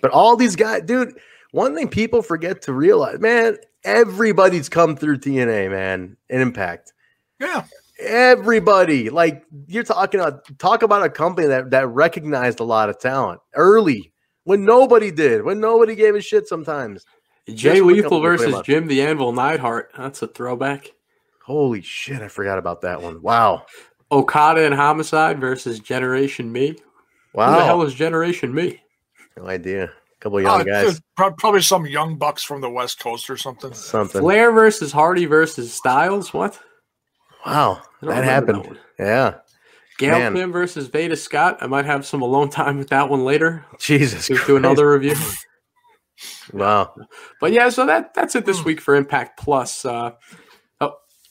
But all these guys, dude, one thing people forget to realize, man, everybody's come through TNA, man, in Impact. Yeah. Everybody, like you're talking about, talk about a company that that recognized a lot of talent early when nobody did, when nobody gave a shit. Sometimes, Jay Lethal up and look him versus. Jim the Anvil Neidhart. That's a throwback. Holy shit, I forgot about that one. Wow, Okada and Homicide versus Generation Me. Wow. Who the hell is Generation Me? no idea. A couple of Oh, young guys, probably some young bucks from the West Coast or something. something. Flair versus Hardy versus Styles. What? Wow, that happened. that. Yeah, Gail Man. Kim versus Veda Scott. I might have some alone time with that one later. Jesus, Do, do another review. Wow. But yeah, so that that's it this week for Impact Plus. Uh,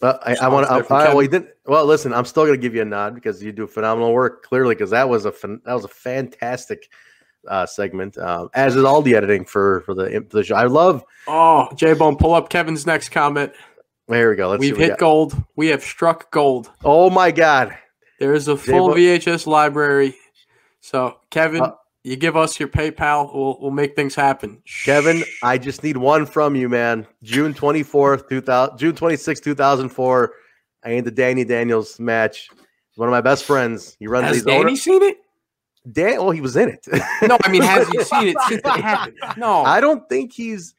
Well, I, I want to. Well, you didn't. Well, listen, I'm still going to give you a nod because you do phenomenal work. Clearly, because that was a that was a fantastic uh, segment. Um, as is all the editing for for the for the show. I love. oh, J Bone, pull up Kevin's next comment. well, here we go. Let's We've we hit got. gold. We have struck gold. Oh my god! There is a full J-Bo- VHS library. So, Kevin, Uh, you give us your PayPal. We'll we'll make things happen. Kevin, I just need one from you, man. June 24th, 2000, June 26th, 2004. I ain't the Danny Daniels match. One of my best friends. He runs has these. Danny owner- seen it? Dan, well, he was in it. No, I mean, has he seen it since it happened? No. I don't think he's.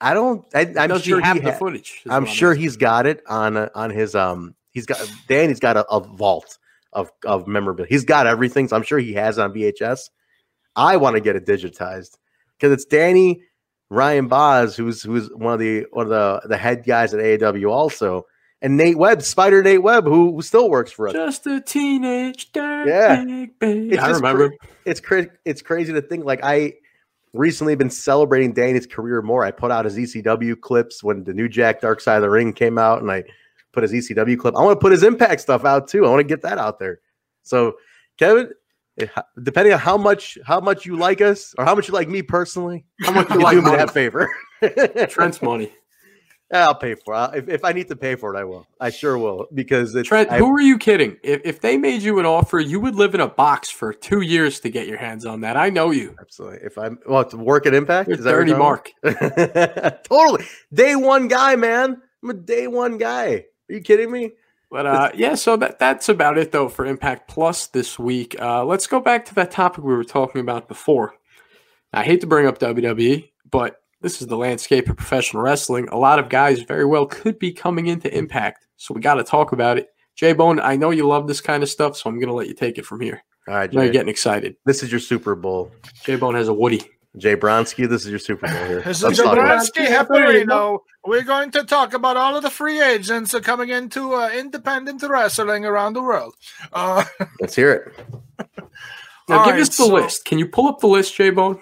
I don't. I, I'm Does sure he have he the ha- footage? is I'm what sure asking. he's got it on uh, on his um. He's got Danny's got a, a vault of of memorabilia. He's got everything, so I'm sure he has it on VHS. I want to get it digitized because it's Danny Ryan Boz, who's who's one of the one of the the head guys at AAW also, and Nate Webb, Spider Nate Webb, who, who still works for us. Just a teenage dirty Yeah. baby. It's I remember. cra- it's crazy. It's crazy to think. Like I recently been celebrating Danny's career more. I put out his ECW clips when the new Jack Dark Side of the Ring came out, and I put his ECW clip. I want to put his Impact stuff out too. I want to get that out there. So, Kevin, it- depending on how much how much you like us or how much you like me personally, How much you like do me that favor. Trent's money. I'll pay for it. If, if I need to pay for it, I will. I sure will because it's Trent, I- who are you kidding? If, if they made you an offer, you would live in a box for two years to get your hands on that. I know you. absolutely. If I'm well, to work at Impact, You're is that what dirty you're talking about? Mark. totally. Day one guy, man. I'm a day one guy. Are you kidding me? But uh, yeah, so that that's about it though for Impact Plus this week. Uh, let's go back to that topic we were talking about before. I hate to bring up WWE, but this is the landscape of professional wrestling. A lot of guys very well could be coming into Impact, so we got to talk about it. Jay Bone, I know you love this kind of stuff, so I'm going to let you take it from here. All right, I know you're getting excited. This is your Super Bowl. Jay Bone has a Woody. Jay Bronsky, this is your Super Bowl here. This is talk about it. Hepperino. We're going to talk about all of the free agents coming into uh, independent wrestling around the world. Uh, Let's hear it. Now All give right, us the so- list. Can you pull up the list, Jay Bone?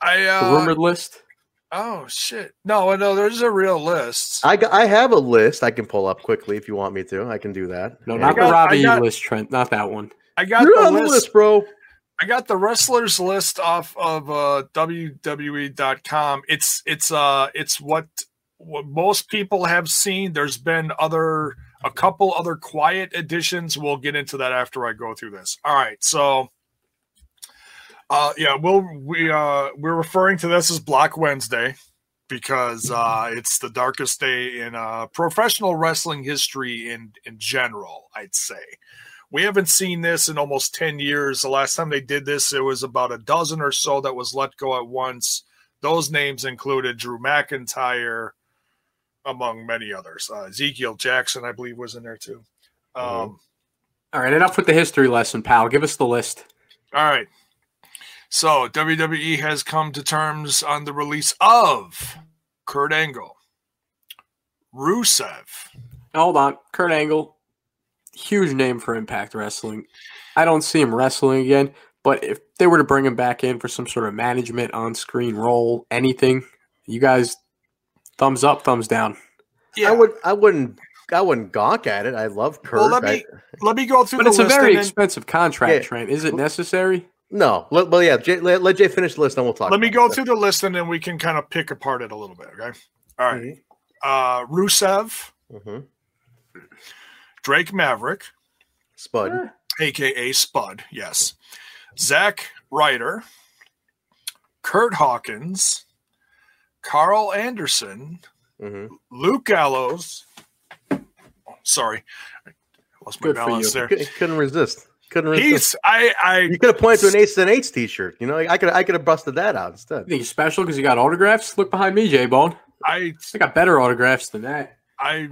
I The uh, rumored list. oh shit no no there's a real list. I, got, I have a list I can pull up quickly if you want me to. I can do that. No, Yeah. not got- the Robbie E got- list, Trent. Not that one. I got You're the on the list. list, bro. I got the wrestlers list off of uh, WWE.com. It's it's uh it's what what most people have seen. There's been other a couple other quiet additions. We'll get into that after I go through this. All right, so uh yeah, we'll we uh we're referring to this as Black Wednesday because uh it's the darkest day in uh professional wrestling history in in general, I'd say. We haven't seen this in almost 10 years. The last time they did this, it was about a dozen or so that was let go at once. Those names included Drew McIntyre, among many others. Uh, Ezekiel Jackson, I believe, was in there too. Um, All right, enough with the history lesson, pal. Give us the list. All right. So WWE has come to terms on the release of Kurt Angle, Rusev, Hold on. Kurt Angle. Huge name for Impact Wrestling. I don't see him wrestling again, but if they were to bring him back in for some sort of management on screen role, anything, you guys thumbs up, thumbs down. Yeah. I would I wouldn't I wouldn't gawk at it. I love Kurt. Well, let me I- let me go through But the it's a very then- expensive contract, Yeah. Trent. Is it necessary? no, let, well, yeah. Jay, let, let Jay finish the list, and we'll talk. let me go it. through the list and then we can kind of pick apart it a little bit. Okay. All right. Mhm. Uh, Rusev, Mhm. Drake Maverick, Spud. aka Spud. Yes. Zack Ryder, Kurt Hawkins, Karl Anderson, Mhm. Luke Gallows. Sorry, I lost my Good balance there. Couldn't, couldn't resist. Couldn't resist. He's I I you could have pointed to an Ace and Eights T-shirt. You know, I could I could have busted that out You instead. think he's special because you got autographs? Look behind me, J Bone. I I got better autographs than that. I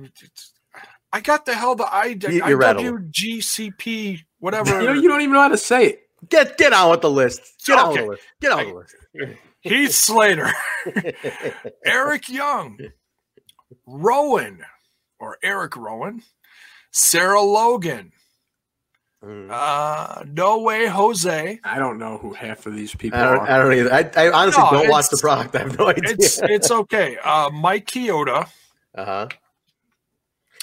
I got the hell the I You- you're rattled. IWGCP whatever. You know, you don't even know how to say it. Get get on with the list. Get on with the list. Get on with the list. Heath Slater. Eric Young, Rowan or Eric Rowan, Sarah Logan, Mm. uh, No Way Jose. I don't know who half of these people I don't. are. I don't either. I, I honestly No, don't watch the product. I have no idea. It's it's okay. Uh, Mike Chioda. uh huh.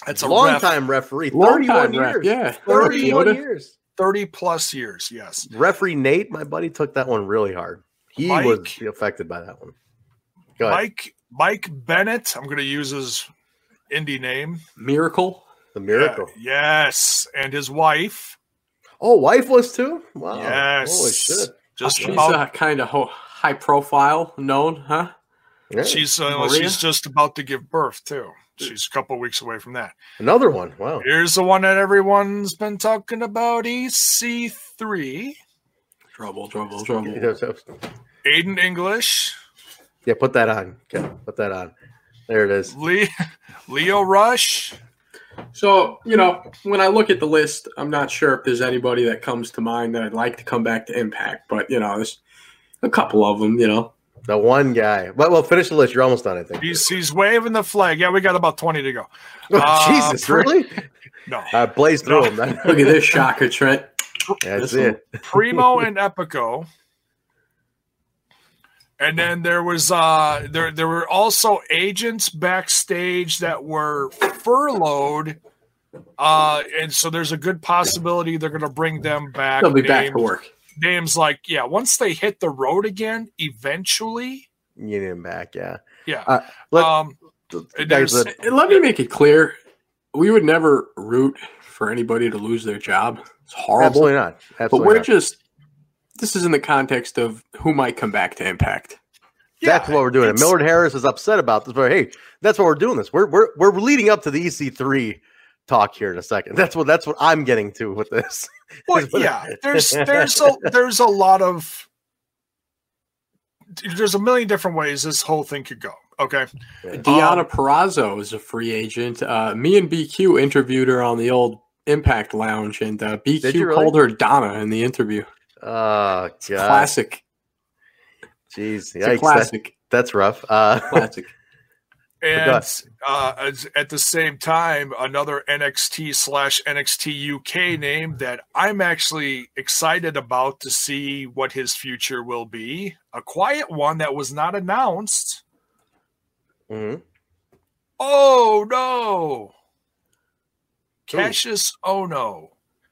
That's a long ref, time referee. Long Thirty-one time ref, years. yeah. Thirty-one Yoda. years. thirty plus years. Yes. Referee Nate, my buddy, took that one really hard. He Mike- was affected by that one. Go ahead. Mike Mike Bennett. I'm going to use his indie name. Miracle. the miracle. Yeah, yes, and his wife. Oh, wife was too. Wow. Yes. Holy shit. Just She's about. uh, kind of high profile, known, huh? Yeah. she's uh, she's just about to give birth too. She's a couple weeks away from that. Another one. Wow. Here's the one that everyone's been talking about: EC3. Trouble, trouble, trouble. Aiden English, Yeah, put that on. Okay, put that on. There it is. Lee, Lio Rush. So, you know, when I look at the list, I'm not sure if there's anybody that comes to mind that I'd like to come back to Impact, but, you know, there's a couple of them, you know. The one guy. Well, well, finish the list. You're almost done, I think. He's he's waving the flag. Yeah, we got about twenty to go. Oh, Uh, Jesus, pre- really? No, Uh, blaze through No. him. Look at this shocker, Trent. That's This it. Primo and Epico. And then there was uh there there were also agents backstage that were furloughed. Uh and so there's a good possibility they're gonna bring them back. They'll be back to work. Names like, yeah, once they hit the road again, eventually. You need him back. Yeah. Yeah. Uh, let- um Guys, there's- let- let me make it clear we would never root for anybody to lose their job. It's horrible. absolutely not. But we're not. just, this is in the context of who might come back to Impact. That's yeah, what we're doing. And Millard Harris is upset about this, but hey, that's what we're doing. This we're we're we're leading up to the EC3 talk here in a second. That's what that's what I'm getting to with this. Well, yeah, there's there's a there's a lot of there's a million different ways this whole thing could go. Okay, Deonna Um, Purrazzo is a free agent. Uh, me and BQ interviewed her on the old Impact Lounge, and uh, BQ really? called her Donna in the interview. Oh god, Classic. jeez, It's a Yikes, that- classic. that's rough. Uh, classic. And uh, at the same time, another NXT slash NXT UK name that I'm actually excited about to see what his future will be. A quiet one that was not announced. mhm. Oh no, Kassius Ohno,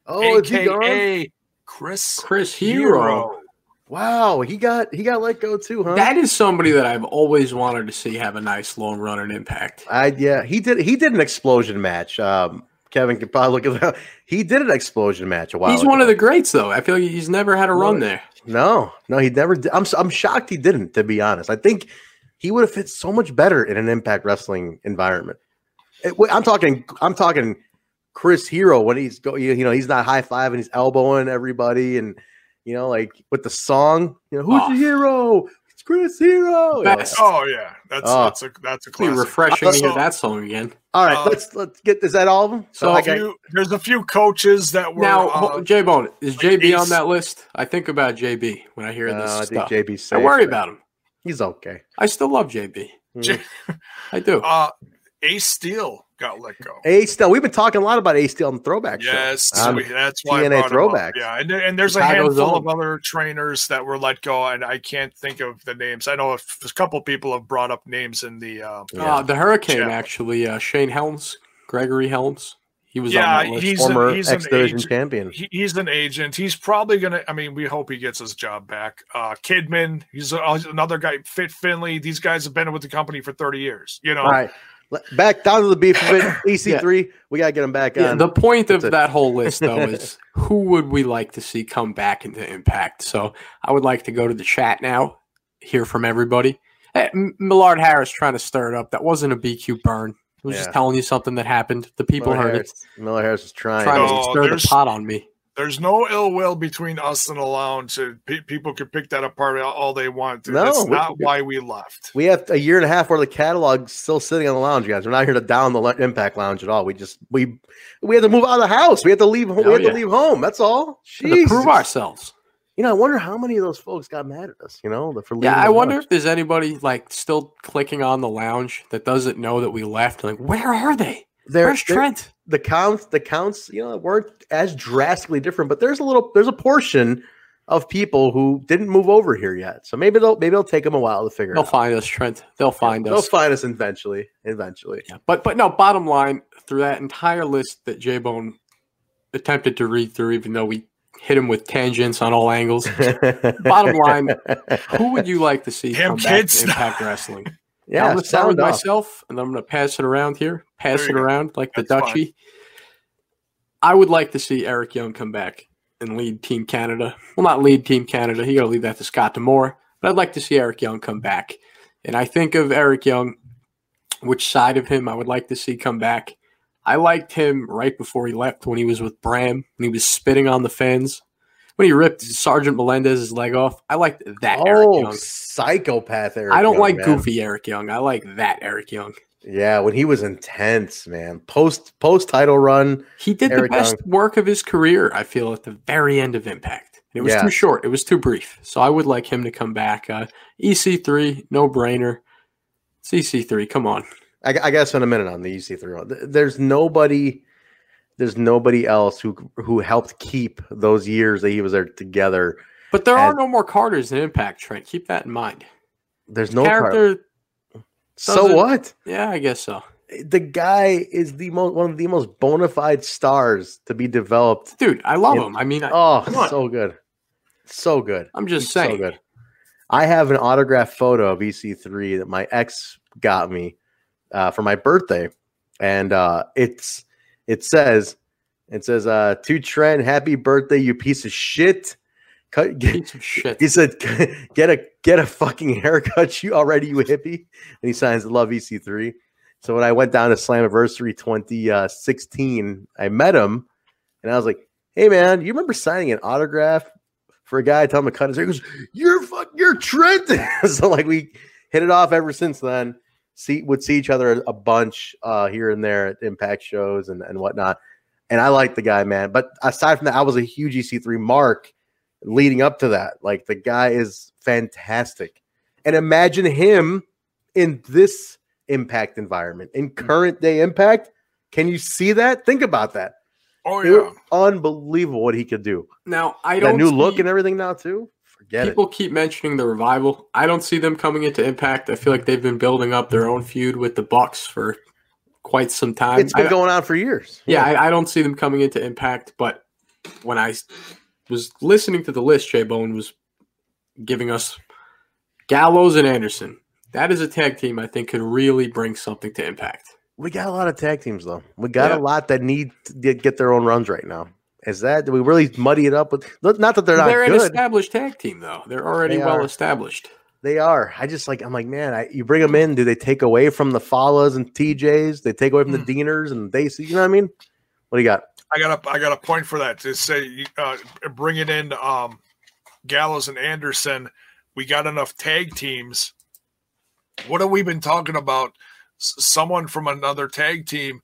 Oh, is he gone? aka Chris Chris Hero. Wow, he got he got let go too, huh? That is somebody that I've always wanted to see have a nice long run in Impact. I yeah, he did he did an explosion match. Um, Kevin could probably look at. He did an explosion match a while. He's ago. one of the greats, though. I feel like he's never had a run there. No, no, he never did. I'm I'm shocked he didn't. To be honest, I think he would have fit so much better in an Impact Wrestling environment. It- I'm talking. I'm talking. Chris Hero when he's go, you know, he's not high fiving, he's elbowing everybody, and you know, like with the song, you know, who's Oh. your hero? It's Chris Hero. You know, Best. Oh yeah, that's Oh. that's a that's a It'd classic. refreshing to hear So- that song again. All right, Uh, let's let's get. Is that all of them? So I A got- few- there's a few coaches that were now, uh, J Bone is JB Ace- on that list? I think about JB when I hear No, this I think stuff. JB's I safe. worry about him. He's okay. I still love JB. J- I do. uh, Ace Steel got let go. A Steel. We've been talking a lot about A Steel on the throwback show. Yes, Um, we- that's why I TNA brought him up. throwbacks. Yeah, and, and there's a handful own. of other trainers that were let go, and I can't think of the names. I know a, f- a couple people have brought up names in the. Uh, Uh, the Hurricane, Yeah. actually, uh, Shane Helms, Gregory Helms. He was Yeah, on that list. he's Former an- he's an X Division agent. champion. he, he's an agent. He's probably gonna. I mean, we hope he gets his job back. Uh, Kidman, he's a, another guy. Fit Finlay. These guys have been with the company for thirty years. You know, All right. Let- Back down to the beef of it. EC3, we got to get him back Yeah, on. the point of That's it. that whole list, though, is who would we like to see come back into Impact? So I would like to go to the chat now, hear from everybody. Eh, hey, Millard Harris trying to stir it up. That wasn't a BQ burn. I was Yeah. just telling you something that happened. The people Miller heard Harris, Miller Harris is trying. Trying No, to oh, stir the pot on me. There's no ill will between us and the lounge. Pe- people can pick that apart all- all they want. No, That's we- not why we left. We have a year and a half where the catalog's still sitting on the lounge, guys. We're not here to down the Impact Lounge at all. We just we we had to move out of the house. We had to leave. home. Oh, we had yeah. to leave home. That's all. To prove ourselves. You know, I wonder how many of those folks got mad at us. You know, for leaving Yeah, the I wonder lounge. if there's anybody like still clicking on the lounge that doesn't know that we left. Like, where are they? They're- Where's they're- Trent? The counts the counts you know weren't as drastically different but there's a little there's a portion of people who didn't move over here yet so maybe they'll maybe it'll take them a while to figure out. They'll it out find us, Trent. They'll find us. they'll find us eventually eventually Yeah, but but no. Bottom line, through that entire list that J Bone attempted to read through, even though we hit him with tangents on all angles. Bottom line, Who would you like to see Damn come back kids. to Impact Wrestling? yeah I'm gonna start with sound off. myself, and I'm gonna pass it around here. Pass it go. around like the That's fine. duchy. I would like to see Eric Young come back and lead Team Canada. Well, not lead Team Canada. He got to leave that to Scott D'Amore. But I'd like to see Eric Young come back. And I think of Eric Young, which side of him I would like to see come back. I liked him right before he left when he was with Bram and he was spitting on the fans. When he ripped Sergeant Melendez's leg off, I liked that Eric oh Young. psychopath Eric I don't Young, like man. goofy Eric Young. I like that Eric Young. yeah when he was intense man post post title run He did Eric the best work of his career, I feel, at the very end of Impact. It was Yeah. too short. It was too brief. So I would like him to come back. Uh, EC3, no brainer. It's EC3. Come on. I, I to spend a minute on the EC3 one. There's nobody, there's nobody else who who helped keep those years that he was there together. But there are no more Carters in Impact, Trent. Keep that in mind. There's no Character, So what? yeah, I guess so. The guy is the most one of the most bona fide stars to be developed. Dude, I love Yeah. him. I mean, I, Oh, so good, so good. I'm just so saying. good. I have an autographed photo of EC3 that my ex got me uh, for my birthday, and uh, it's it says it says uh, to Trent, happy birthday, you piece of shit. Cut, get, Piece of shit. he said, "Get a get a fucking haircut, you already you hippie." And he signs "Love EC3." So when I went down to Slammiversary 2016, I met him, and I was like, "Hey man, you remember signing an autograph for a guy? Tell him to cut his hair." He goes, "You're fuck, you're Trent." so like we hit it off ever since then. See, would see each other a bunch uh, here and there at Impact shows and and whatnot. And I like the guy, man. But aside from that, I was a huge EC3 mark leading up to that. Like the guy is fantastic. And imagine him in this impact environment, in current day impact. Can you see that? Think about that. Oh yeah, unbelievable what he could do. Now, I That don't new look and everything now, too. Forget People keep mentioning the revival. I don't see them coming into Impact. I feel like they've been building up their own feud with the Bucks for quite some time. It's been I- going on for years. yeah, I, I don't see them coming into Impact. But when I was listening to the list, Jay Bone was giving us Gallows and Anderson. That is a tag team I think could really bring something to Impact. We got a lot of tag teams, though. We got Yeah. a lot that need to get their own runs right now. Is that, do we really muddy it up with, not that they're not They're an established tag team, though. They're already They well are. established. They are. I just like. I'm like, man. I, you bring them in. Do they take away from the Fallahs and TJs? They take away from Hmm. the Deaners and they see. You know what I mean? What do you got? I got a I got a point for that to say uh, bring it in um, Gallows and Anderson. We got enough tag teams. What have we been talking about? S- someone from another tag team,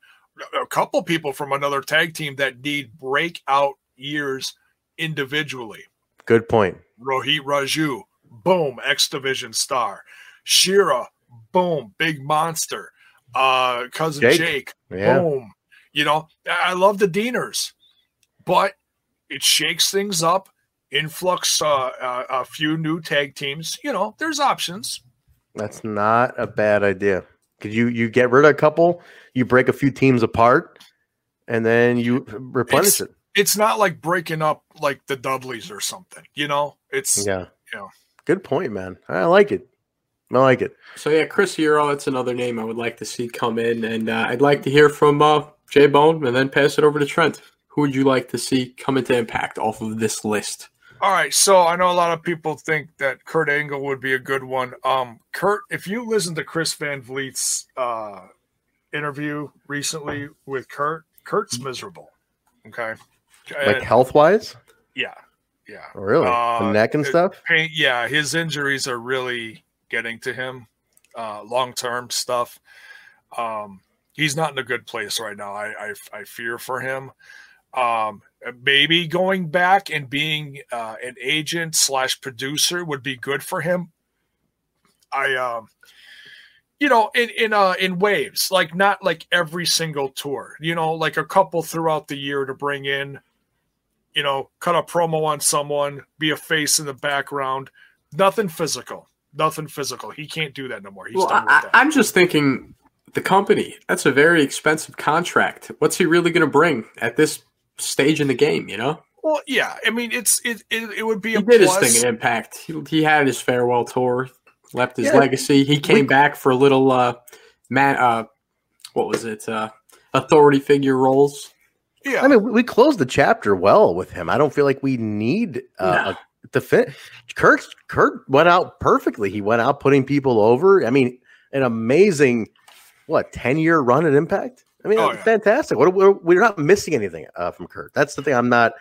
a couple people from another tag team that need breakout years individually. Good point. Rohit Raju, boom, X Division star. Shera, boom, big monster. uh, cousin Jake. Jake. Yeah. Boom. You know, I I love the Deaners, but it shakes things up. Influx, uh, uh, a few new tag teams. You know, there's options. That's not a bad idea. Could you you get rid of a couple, you break a few teams apart, and then you replenish It's- it. It's not like breaking up like the Dudleys or something. You know, it's Yeah. Yeah. Good point, man. I like it. I like it. So yeah, Chris Hero, that's another name I would like to see come in, and uh, I'd like to hear from uh, Jay Bone, and then pass it over to Trent. Who would you like to see come into Impact off of this list? All right, so I know a lot of people think that Kurt Angle would be a good one. Um, Kurt, if you listen to Chris Van Vliet's uh, interview recently with Kurt, Kurt's miserable. Okay, Like And- health wise? yeah, yeah, Really? Uh, the neck and stuff? pain. Yeah, his injuries are really getting to him. Uh, Long term stuff. Um, he's not in a good place right now. I I, I fear for him. Um, maybe going back and being uh, an agent slash producer would be good for him. I um, you know, in in uh in waves, like not like every single tour. You know, like a couple throughout the year to bring in you know, cut a promo on someone, be a face in the background. Nothing physical. Nothing physical. He can't do that no more. He's Well, done with I, that. I'm just thinking the company. That's a very expensive contract. What's he really going to bring at this stage in the game? You know, well, yeah. I mean, it's it it, it would be he a did plus. his thing in Impact. He, he had his farewell tour, left his Yeah. legacy. He came back for a little uh, man. Uh, what was it? Uh, authority figure roles. Yeah. I mean, we- we closed the chapter well with him. I don't feel like we need uh, a, to fit. Kurt Kurt went out perfectly. He went out putting people over. I mean, an amazing what ten year run at Impact. I mean, Oh, yeah. fantastic. What we're, we're not missing anything uh, from Kurt. That's the thing. I'm not.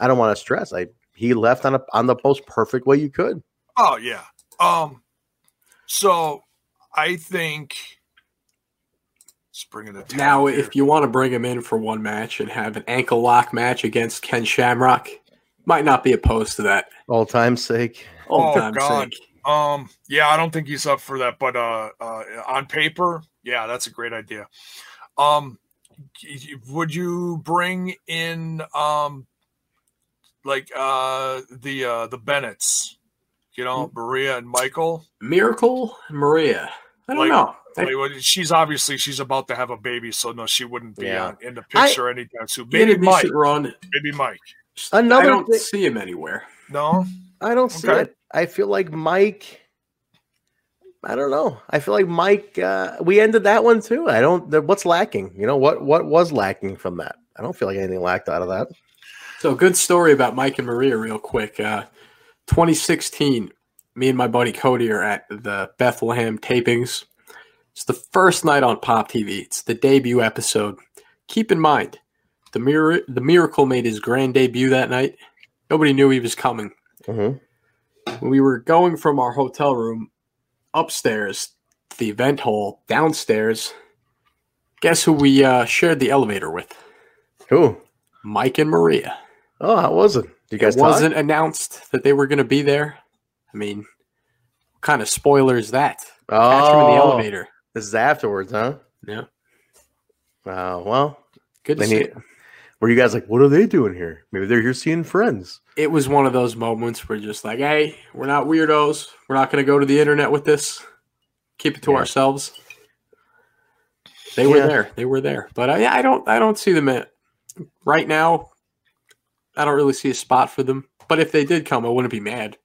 I don't want to stress. I he left on a on the most perfect way you could. oh yeah. Um. So I think. Let's bring it to Now, if you want to bring him in for one match and have an ankle lock match against Ken Shamrock, might not be opposed to that. All time's sake. All Oh, time God. sake. Um, yeah, I don't think he's up for that, but uh, uh, on paper, yeah, that's a great idea. Um, would you bring in um, like uh, the uh, the Bennetts? You know, Hmm. Maria and Michael. Miracle Maria. I don't Like- know. Like, well, she's obviously she's about to have a baby, so no, she wouldn't be Yeah. on, in the picture anytime soon. He had Maybe Mike. run. Maybe Mike. Another I don't thing- see him anywhere. No, I don't see Okay. it. I feel like Mike. I don't know. I feel like Mike. Uh, we ended that one too. I don't. What's lacking? You know what? What was lacking from that? I don't feel like anything lacked out of that. So, good story about Mike and Maria, real quick. Uh, 2016, me and my buddy Cody are at the Bethlehem tapings. It's the first night on Pop TV. It's the debut episode. Keep in mind, the mir- the Miracle made his grand debut that night. Nobody knew he was coming. Mhm. We were going from our hotel room upstairs, to the event hall downstairs, guess who we uh, shared the elevator with? Who? Mike and Maria. Oh, how was it? You guys it talk? wasn't announced that they were going to be there. I mean, what kind of spoiler is that? Catch him in the Oh, elevator. This is afterwards, huh? Yeah, Wow. well, good to see. it. were you guys like, what are they doing here? Maybe they're here seeing friends. It was one of those moments where just like, hey, we're not weirdos. We're not going to go to the internet with this. Keep it to Yeah. ourselves. They were there. They were there. But I, I don't. I don't see them at, right now. I don't really see a spot for them. But if they did come, I wouldn't be mad.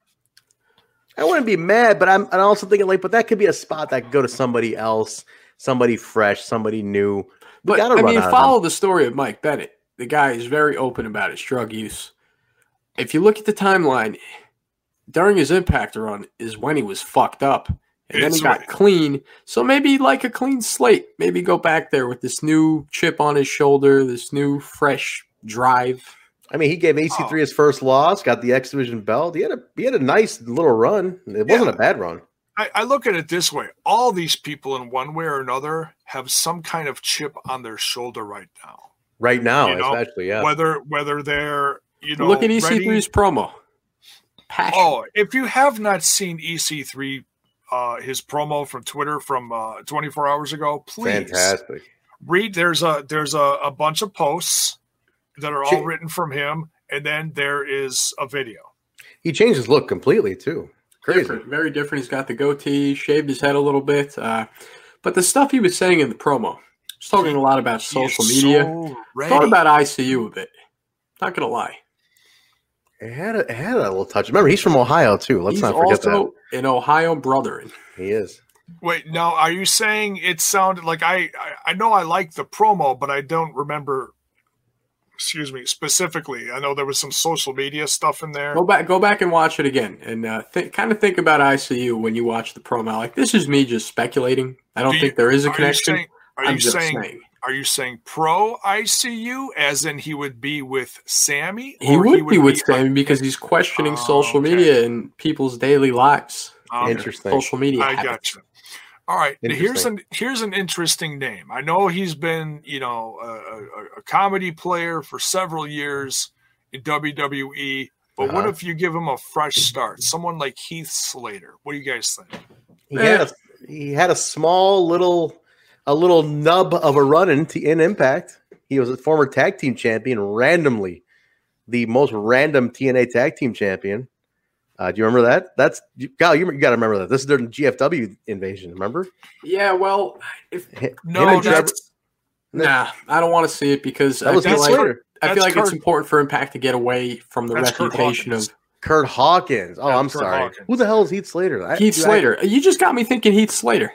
I wouldn't be mad, but I'm, I'm also thinking like, but that could be a spot that could go to somebody else, somebody fresh, somebody new. We But gotta I mean, follow the story of Mike Bennett. The guy is very open about his drug use. If you look at the timeline, during his impact run is when he was fucked up. And then he got right. clean. So maybe like a clean slate. Maybe go back there with this new chip on his shoulder, this new fresh drive. I mean, he gave AC3 Oh. his first loss, got the X Division belt. He had a he had a nice little run. It wasn't Yeah. a bad run. I, I look at it this way: all these people, in one way or another, have some kind of chip on their shoulder right now. Right now, You know, especially, yeah. Whether whether they're you know Look at E EC3's promo. Passion. Oh, if you have not seen EC3 uh, his promo from Twitter from uh, 24 hours ago, please Fantastic. read. There's a there's a, a bunch of posts that are all Gee. written from him, and then there is a video. He changed his look completely too. Crazy. Different, very different. He's got the goatee, shaved his head a little bit. Uh, but the stuff he was saying in the promo, he's talking a lot about social media. so ready. Thought about ICU a bit. Not gonna lie. It had a, it had a little touch. Remember, he's from Ohio too. Let's he's not forget also an Ohio brother. He is. Wait, now are you saying it sounded like I, I I know I like the promo, but I don't remember. Excuse me, specifically. I know there was some social media stuff in there. Go back, go back and watch it again, and uh, think, kind of think about ICU when you watch the promo. Like this is me just speculating. I don't Do you- think there is a Are you connection. saying? Are I'm you just saying, saying. Are you saying pro ICU, as in he would be with Sami? He or would, be with Sami because he's questioning Oh, social okay. media and people's daily lives. Um, Interesting. Social media. I habits. got you. All right, here's an here's an interesting name. I know he's been you know a, a, a comedy player for several years in WWE, but what Uh-huh. if you give him a fresh start? Someone like Heath Slater. What do you guys think? He had a, he had a small little a little nub of a run in, in Impact. He was a former tag team champion, randomly the most random TNA tag team champion. Uh, do you remember that? That's you, Kyle. You, you got to remember that. This is during GFW invasion. Remember? Yeah, well, if Him No, and Trevor- that's nah, I don't want to see it because that I was feel like Slater. I feel That's like it's important for Impact to get away from the That's Kurt reputation of Kurt Hawkins. Oh, Yeah, I'm Kurt sorry. Hawkins. Who the hell is Heath Slater? I- Heath dude, I- Slater. You just got me thinking Heath Slater.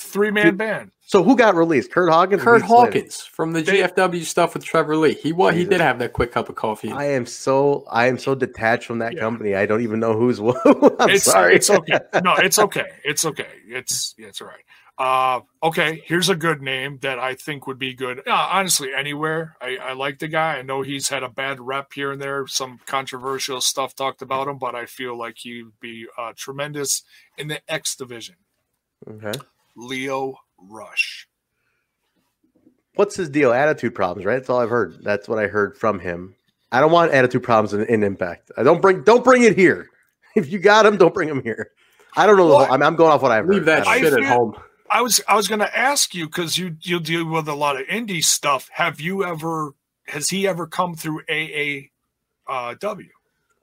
three man band. So who got released? Kurt Hawkins. Kurt Heath Slater? Hawkins from the GFW stuff with Trevor Lee. He what he did have that quick cup of coffee. I am so I am so detached from that Yeah. company. I don't even know who's what. I'm it's sorry. It's okay. No, it's okay. It's okay. It's yeah, it's all right. Uh, okay, here's a good name that I think would be good. Uh, honestly, anywhere. I, I like the guy. I know he's had a bad rep here and there, some controversial stuff talked about him, but I feel like he'd be uh, tremendous in the X division. Okay. Lio Rush. What's his deal? Attitude problems, right? That's all I've heard. That's what I heard from him. I don't want attitude problems in, in Impact. I don't bring don't bring it here. If you got him, don't bring him here. I don't know. The Well, whole, I'm, I'm going off what I've Leave heard. that I I shit know. at home. I was I was going to ask you because you you deal with a lot of indie stuff. Have you ever has he ever come through AAW? uh,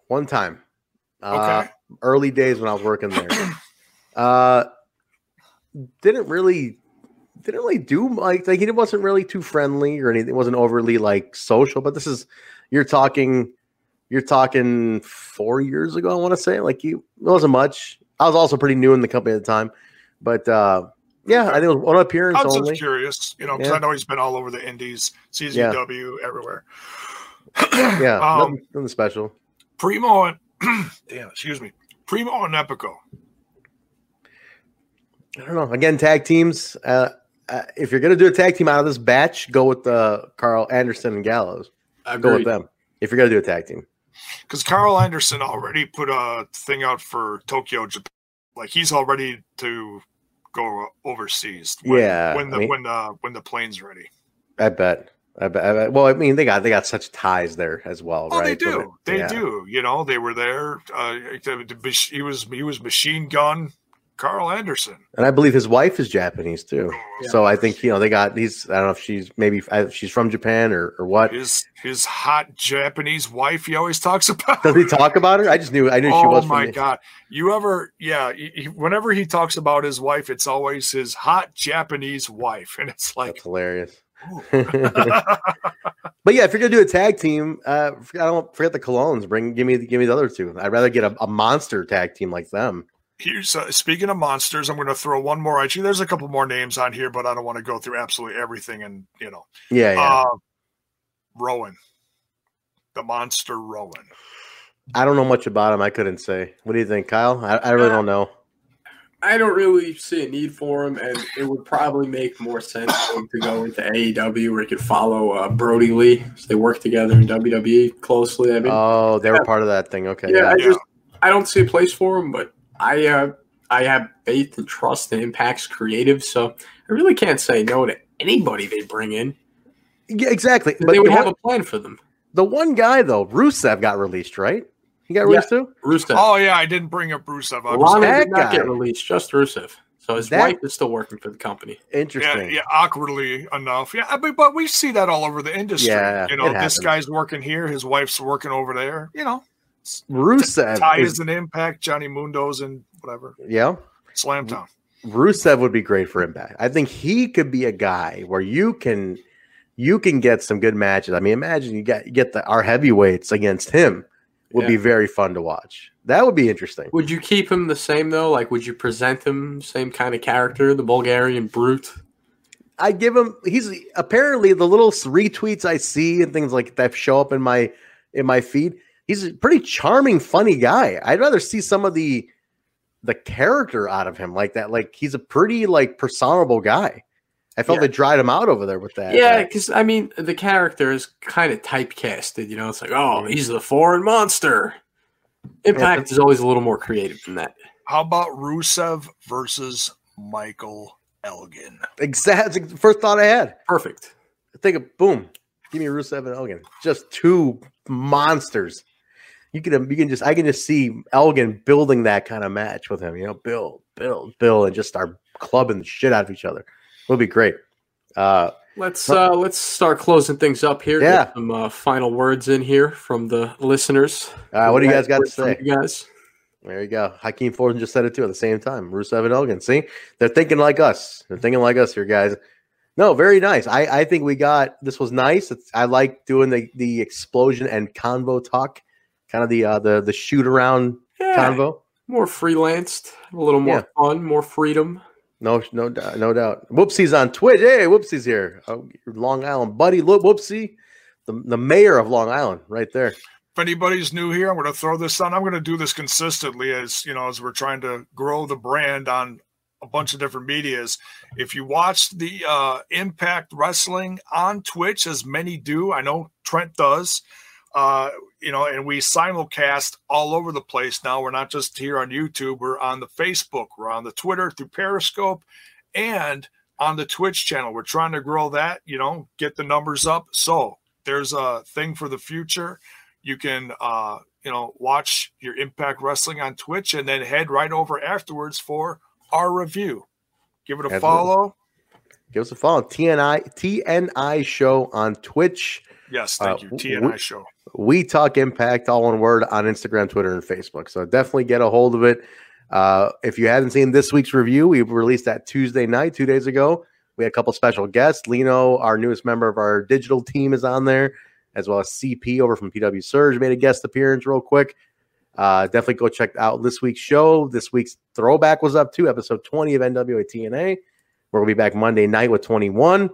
One time, uh, Okay. early days when I was working there, uh, didn't really didn't really do like like he wasn't really too friendly or anything. It wasn't overly like social. But this is you're talking you're talking four years ago. I want to say like you it wasn't much. I was also pretty new in the company at the time, but uh, yeah, I think it was one appearance I was only. curious, you know, because Yeah. I know he's been all over the Indies, CZW, everywhere. Yeah, um, nothing, nothing special. Primo and damn, excuse me, Primo and Epico. I don't know. Again, tag teams. Uh, uh, if you're gonna do a tag team out of this batch, go with uh, Karl Anderson and Gallows. Go with them. If you're gonna do a tag team, Because Karl Anderson already put a thing out for Tokyo, Japan. Like he's all ready to go overseas. When, Yeah, when the I mean- when the when the plane's ready. I bet. I bet, I bet. Well, I mean, they got they got such ties there as well, Oh, right? they do. They yeah. do. You know, they were there. Uh, he was he was machine gun Karl Anderson. And I believe his wife is Japanese too. Yeah. So I think you know they got these. I don't know if she's maybe if she's from Japan or or what. His his hot Japanese wife. He always talks about. Does he talk about her? I just knew. I knew she was. oh my god! You ever? Yeah. He- whenever he talks about his wife, it's always his hot Japanese wife, and it's like, That's hilarious. But yeah, if you're gonna do a tag team, uh, I don't forget the Colognes. Bring give me give me the other two. I'd rather get a, a monster tag team like them. Here's uh, speaking of monsters. I'm going to throw one more at you. There's a couple more names on here, but I don't want to go through absolutely everything. And you know, Yeah, yeah. uh, Rowan, the monster Rowan. I don't know much about him. I couldn't say. What do you think, Kyle? I, I really don't know. I don't really see a need for him, and it would probably make more sense to go into AEW where he could follow uh, Brodie Lee. So they work together in WWE closely. I mean, Oh, they were part of that thing. Okay. yeah, I just I don't see a place for him, but I uh, I have faith and trust in Impact's creative, so I really can't say no to anybody they bring in. Yeah, exactly. But But they the would have one, a plan for them. the one guy though, Rusev got released, right? He got Yeah. released too. Rusev. Oh yeah, I didn't bring up Rusev. I'm Lana that did not get released, just Rusev. So his That- wife is still working for the company. Interesting. yeah, awkwardly enough. Yeah, I mean, but we see that all over the industry. Yeah, you know, it this guy's working here, his wife's working over there. You know, Rusev. Ty is- is an impact, Johnny Mundo's and whatever. yeah. Slam Town. Rusev would be great for Impact. I think he could be a guy where you can you can get some good matches. I mean, imagine you get you get the our heavyweights against him would be very fun to watch. That would be interesting. Would you keep him the same though? Like, would you present him same kind of character, the Bulgarian brute? I give him he's apparently the little retweets I see and things like that show up in my in my feed. He's a pretty charming, funny guy. I'd rather see some of the the character out of him like that. Like he's a pretty like personable guy. I felt Yeah. they dried him out over there with that. Yeah, because I mean, the character is kind of typecasted. You know, it's like, oh, he's the foreign monster. Impact is always a little more creative than that. How about Rusev versus Michael Elgin? Exactly. First thought I had. Perfect. Think of boom. Give me Rusev and Elgin. Just two monsters. You can you can just I can just see Elgin building that kind of match with him. You know, build, build, build, and just start clubbing the shit out of each other. Would be great. Uh, Let's uh let's start closing things up here. Yeah. Get some uh, final words in here from the listeners. uh, what do you guys got to say? You guys. There you go. Hakeem Ford just said it too at the same time. Rusev and Elgin. See, they're thinking like us. They're thinking like us here, guys. No, very nice. I, I think we got this was nice. It's, I like doing the the explosion and convo talk, kind of the uh, the the shoot around Yeah, convo. more freelanced, a little more Yeah. fun, more freedom. No, no, doubt- no doubt. Whoopsie's on Twitch. Hey, Whoopsie's here. Oh, Long Island buddy. Look, Whoopsie, the, the mayor of Long Island, right there. If anybody's new here, I'm going to throw this on. I'm going to do this consistently as you know, as we're trying to grow the brand on a bunch of different medias. If you watch the uh, Impact Wrestling on Twitch, as many do, I know Trent does. Uh, you know, and we simulcast all over the place now. We're not just here on YouTube. We're on the Facebook. We're on the Twitter through Periscope, and on the Twitch channel. We're trying to grow that. You know, get the numbers up. So there's a thing for the future you can uh you know watch your impact wrestling on twitch and then head right over afterwards for our review give it a Absolutely. follow Give us a follow. TNI TNI show on Twitch. yes thank Uh, you tni show We talk impact, all one word, on Instagram, Twitter, and Facebook. So definitely get a hold of it. Uh, if you haven't seen this week's review, we released that Tuesday night, two days ago. We had a couple special guests. Lino, our newest member of our digital team, is on there, as well as CP over from PW Surge made a guest appearance real quick. Uh, definitely go check out this week's show. This week's throwback was up too, episode 20 of NWA TNA. We'll be back Monday night with 21.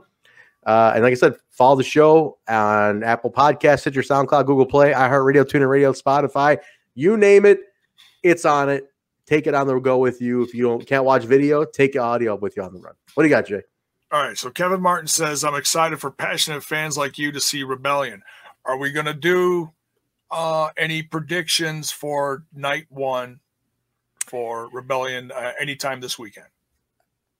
Uh, and like I said, follow the show on Apple Podcasts, Stitcher, SoundCloud, Google Play, iHeartRadio, TuneIn Radio, Spotify. You name it, it's on it. Take it on the go with you. If you don't can't watch video, take audio with you on the run. What do you got, Jay? all right so kevin martin says i'm excited for passionate fans like you to see rebellion are we going to do uh any predictions for night one for rebellion uh, anytime this weekend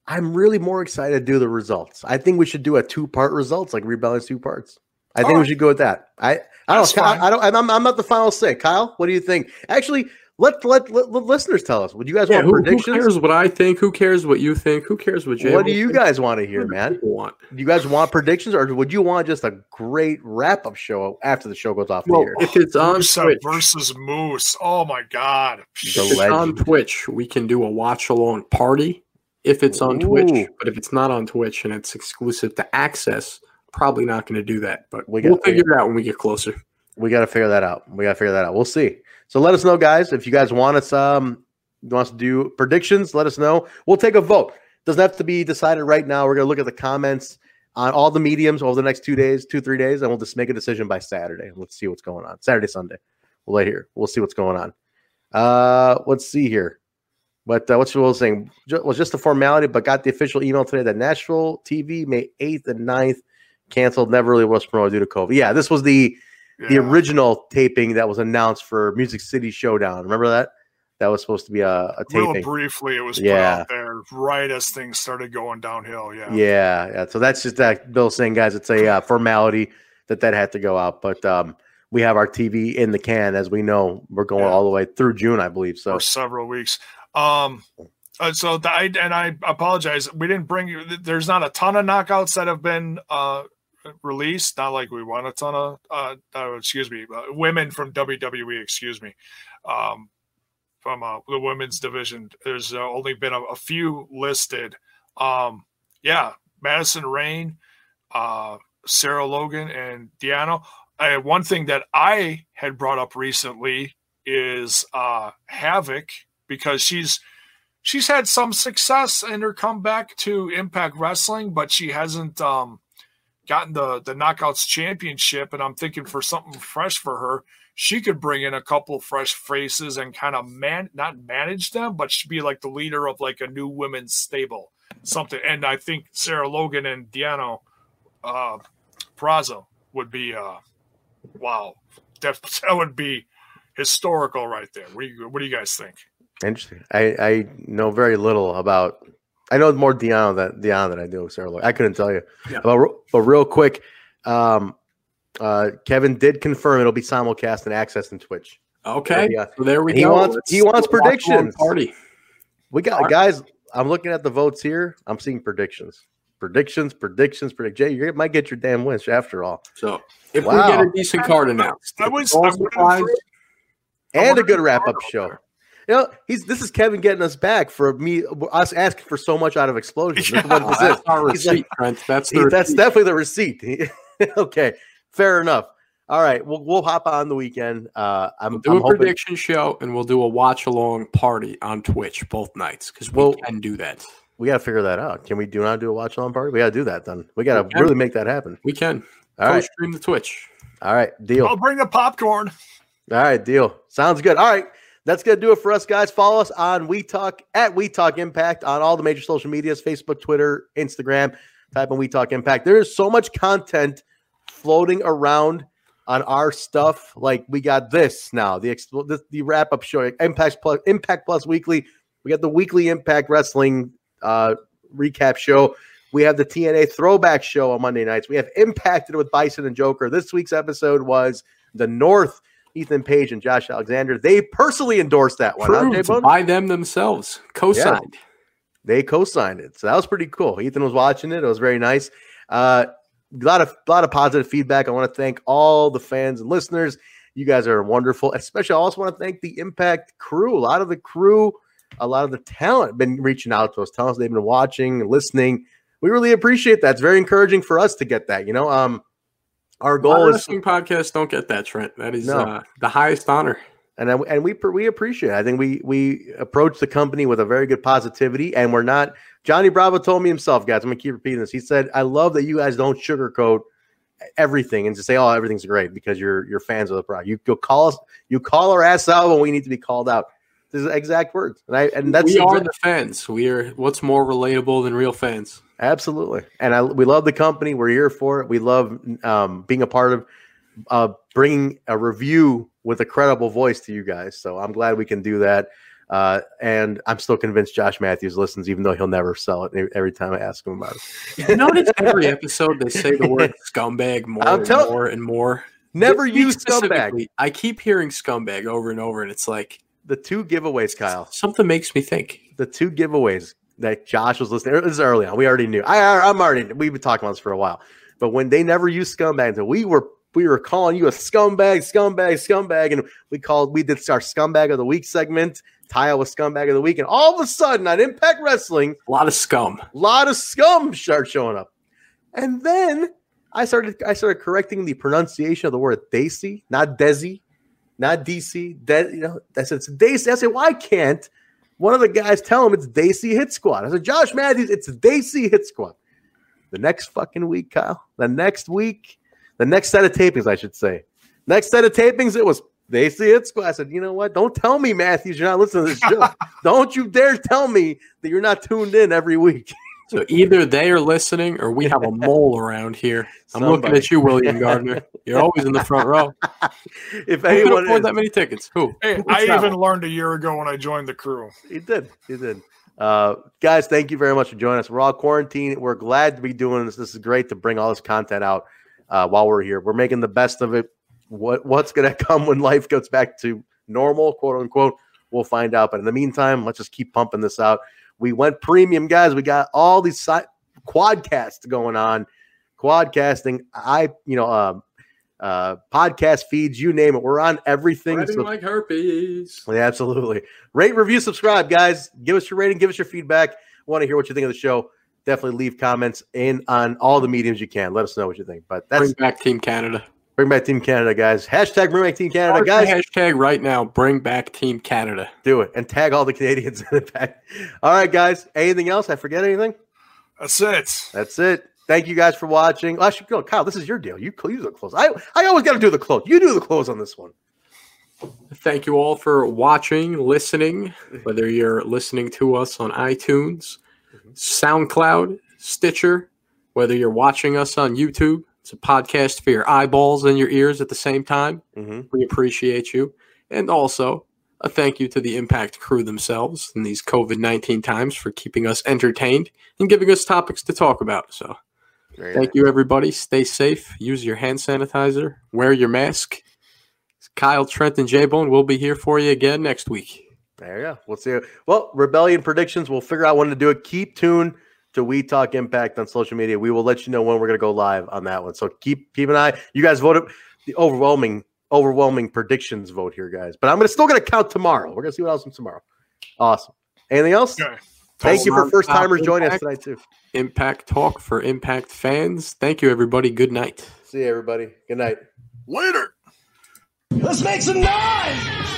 I'm really more excited to do the results. I think we should do a two part results, like Rebellion two parts. I think All we oh. should go with that. I I don't. Kyle, fine. I don't. I'm, I'm not the final say. Kyle, what do you think? Actually, let let, let, let listeners tell us. Would you guys Yeah, want who, who cares what I think? Who cares what you think? Who cares what Jay? what do you think? guys want to hear, What man? people want? Do you guys want predictions, or would you want just a great wrap up show after the show goes off the Well, air? if it's on Rusev Twitch, versus moose oh my god The if it's on. Twitch, we can do a watch along party. If it's on Twitch, but if it's not on Twitch and it's exclusive to access, probably not going to do that. But We we got- figure it out when we get closer. we got to figure that out. We got to figure that out. We'll see. So let us know, guys. If you guys want us, um, want us to do predictions, let us know. We'll take a vote. Doesn't have to be decided right now. We're gonna look at the comments on all the mediums over the next two days, two three days, and we'll just make a decision by Saturday. Let's see what's going on. Saturday, Sunday. We'll let here. We'll see what's going on. Uh, let's see here. But uh, what's what was saying Ju- was just a formality, but got the official email today that Nashville TV May eighth and 9th canceled. Never really was promoted due to COVID. Yeah, this was the the original taping that was announced for Music City Showdown. Remember that? That was supposed to be a, a Real briefly, it was Yeah. put out there right as things started going downhill. Yeah. Yeah, yeah. So that's just that Bill saying, guys, it's a uh, formality that that had to go out. But um, we have our TV in the can. As we know, we're going Yeah. all the way through June, I believe. So for several weeks. Um, uh, so the, I and I apologize. We didn't bring. There's not a ton of knockouts that have been uh, released. Not like we want a ton of. Uh, uh, excuse me, uh, women from WWE. Excuse me, um, from uh, the women's division. There's uh, only been a, a few listed. Um, yeah, Madison Rayne, uh, Sarah Logan, and Deonna. Uh, one thing that I had brought up recently is uh, Havok because she's she's had some success in her comeback to Impact Wrestling, but she hasn't um, gotten the the Knockouts Championship. And I'm thinking for something fresh for her, she could bring in a couple fresh faces and kind of man not manage them, but she'd be like the leader of like a new women's stable, something. And I think Sarah Logan and Deonna uh, Purrazzo would be uh, wow, that that would be historical right there. What do you what do you guys think? Interesting. I, I know very little about. I know more Deonna than Deonna than I do Sarah. Lloyd. I couldn't tell you. Yeah. But, but real quick, um, uh, Kevin did confirm it'll be simulcast and accessed in Twitch. Okay, Yeah. so there we He go. wants- Let's he wants predictions. Party. We got Alright. guys. I'm looking at the votes here. I'm seeing predictions, predictions, predictions, predict. Jay, you might get your damn wish after all, So if Wow. we get a decent card announced, I was- all I wouldn't supplies, throw- I and a good wrap up show. there. You know, he's this is Kevin getting us back for me us asking for so much out of explosion. This is what this that's is. our He's like- Trent. That's He- the that's receipt. definitely the receipt. okay, fair enough. All right, we'll we'll hop on the weekend. Uh, I'm, We'll do I'm a hoping prediction show and we'll do a watch along party on Twitch both nights because we Well- can do that. we got to figure that out. Can we do not do a watch along party? We got to do that then. We got to can. really make that happen. We can All right, co-stream the Twitch. all right, deal. I'll bring the popcorn. All right, deal. Sounds good. All right. That's gonna do it for us, guys. Follow us on We Talk at We Talk Impact on all the major social medias: Facebook, Twitter, Instagram. Type in We Talk Impact. There is so much content floating around on our stuff. Like we got this now, the the, the wrap up show, Impact Plus, Impact Plus Weekly. We got the weekly Impact Wrestling uh, recap show. We have the TNA Throwback Show on Monday nights. We have Impacted with Bison and Joker. This week's episode was the North. Ethan Page and Josh Alexander. They personally endorsed that one. huh, Proved Bone? by them themselves, co-signed. They co-signed it, so that was pretty cool. Ethan was watching it; it was very nice. Uh, a lot of a lot of positive feedback. I want to thank all the fans and listeners. You guys are wonderful. Especially, I also want to thank the Impact crew. A lot of the crew, a lot of the talent, been reaching out to us, telling us they've been watching, and listening. We really appreciate that. It's very encouraging for us to get that. You know, um, our goal is wrestling podcasts don't get that, Trent. That is No. uh, the highest honor. and I, and we we appreciate. It. I think we we approach the company with a very good positivity, and we're not. Johnny Bravo told me himself, guys. I'm gonna keep repeating this. He said, "I love that you guys don't sugarcoat everything and just say, oh, everything's great because you're you're fans of the product. You go call us, you call our ass out when we need to be called out. This is exact words, and I and that's we are exact- the fans. We are. What's more relatable than real fans? Absolutely. And I, we love the company. We're here for it. We love um, being a part of uh, bringing a review with a credible voice to you guys. So I'm glad we can do that. Uh, and I'm still convinced Josh Matthews listens, even though he'll never sell it every- time I ask him about it. You notice every episode they say the word scumbag more and tell- more and more. Never use scumbag. I keep hearing scumbag over and over, and it's like The two giveaways, Kyle. something makes me think. The two giveaways that Josh was listening. This is early on. We already knew. I, I'm already. We've been talking about this for a while. But when they never used scumbag, until we were we were calling you a scumbag, scumbag, scumbag, and we called we did our scumbag of the week segment. Taya was scumbag of the week, and all of a sudden on Impact Wrestling, A lot of scum. a lot of scum start showing up. And then I started I started correcting the pronunciation of the word Daisy, not Desi, not DC. De, you know, I said it's Daisy. I said, why can't one of the guys tell him it's Daisy Hit Squad? I said, Josh Matthews, it's Daisy Hit Squad. The next fucking week, Kyle. The next week, the next set of tapings, I should say. Next set of tapings, it was Daisy Hit Squad. I said, you know what? Don't tell me, Matthews, you're not listening to this show. Don't you dare tell me that you're not tuned in every week. So either they are listening, or we have a mole around here. I'm looking at you, William Gardner. You're always in the front row. If Who can anyone afford is, that many tickets? Who? Hey, I travel? even learned a year ago when I joined the crew. He did. He did. Uh, guys, thank you very much for joining us. We're all quarantined. We're glad to be doing this. This is great to bring all this content out uh, while we're here. We're making the best of it. what what's going to come when life goes back to normal, quote unquote. We'll find out. But in the meantime, let's just keep pumping this out. We went premium, guys. We got all these si- quadcasts going on. Quadcasting, I you know, um, uh, podcast feeds, you name it. We're on everything. So like herpes. yeah, absolutely. Rate, review, subscribe, guys. Give us your rating, give us your feedback. Want to hear what you think of the show? Definitely leave comments in on all the mediums you can. Let us know what you think. But that's Bring back Team Canada. Bring back Team Canada, guys. Hashtag bring back Team Canada, Start guys. Hashtag right now. Bring back Team Canada. Do it and tag all the Canadians in the back. All right, guys. Anything else? I forget anything? That's it. That's it. Thank you guys for watching. Well, actually, no, Kyle, this is your deal. You you do the close. I I always got to do the close. You do the close on this one. Thank you all for watching, listening, whether you're listening to us on iTunes, mm-hmm. SoundCloud, Stitcher, whether you're watching us on YouTube. It's a podcast for your eyeballs and your ears at the same time. Mm-hmm. We appreciate you. And also, a thank you to the Impact crew themselves in these COVID 19 times for keeping us entertained and giving us topics to talk about. So, thank you, everybody. Stay safe. Use your hand sanitizer. Wear your mask. Kyle, Trent, and J Bone will be here for you again next week. There you go. We'll see. You. Well, rebellion predictions. We'll figure out when to do it. Keep tuned to We Talk Impact on social media. We will let you know when we're going to go live on that one. So keep keep an eye. You guys voted the overwhelming overwhelming predictions vote here, guys. But I'm gonna still going to count tomorrow. We're going to see what else from tomorrow. Awesome. Anything else? Okay. Thank you for first timers joining us tonight too. Impact Talk for Impact fans. Thank you, everybody. Good night. See you, everybody. Good night. Later. Let's make some noise!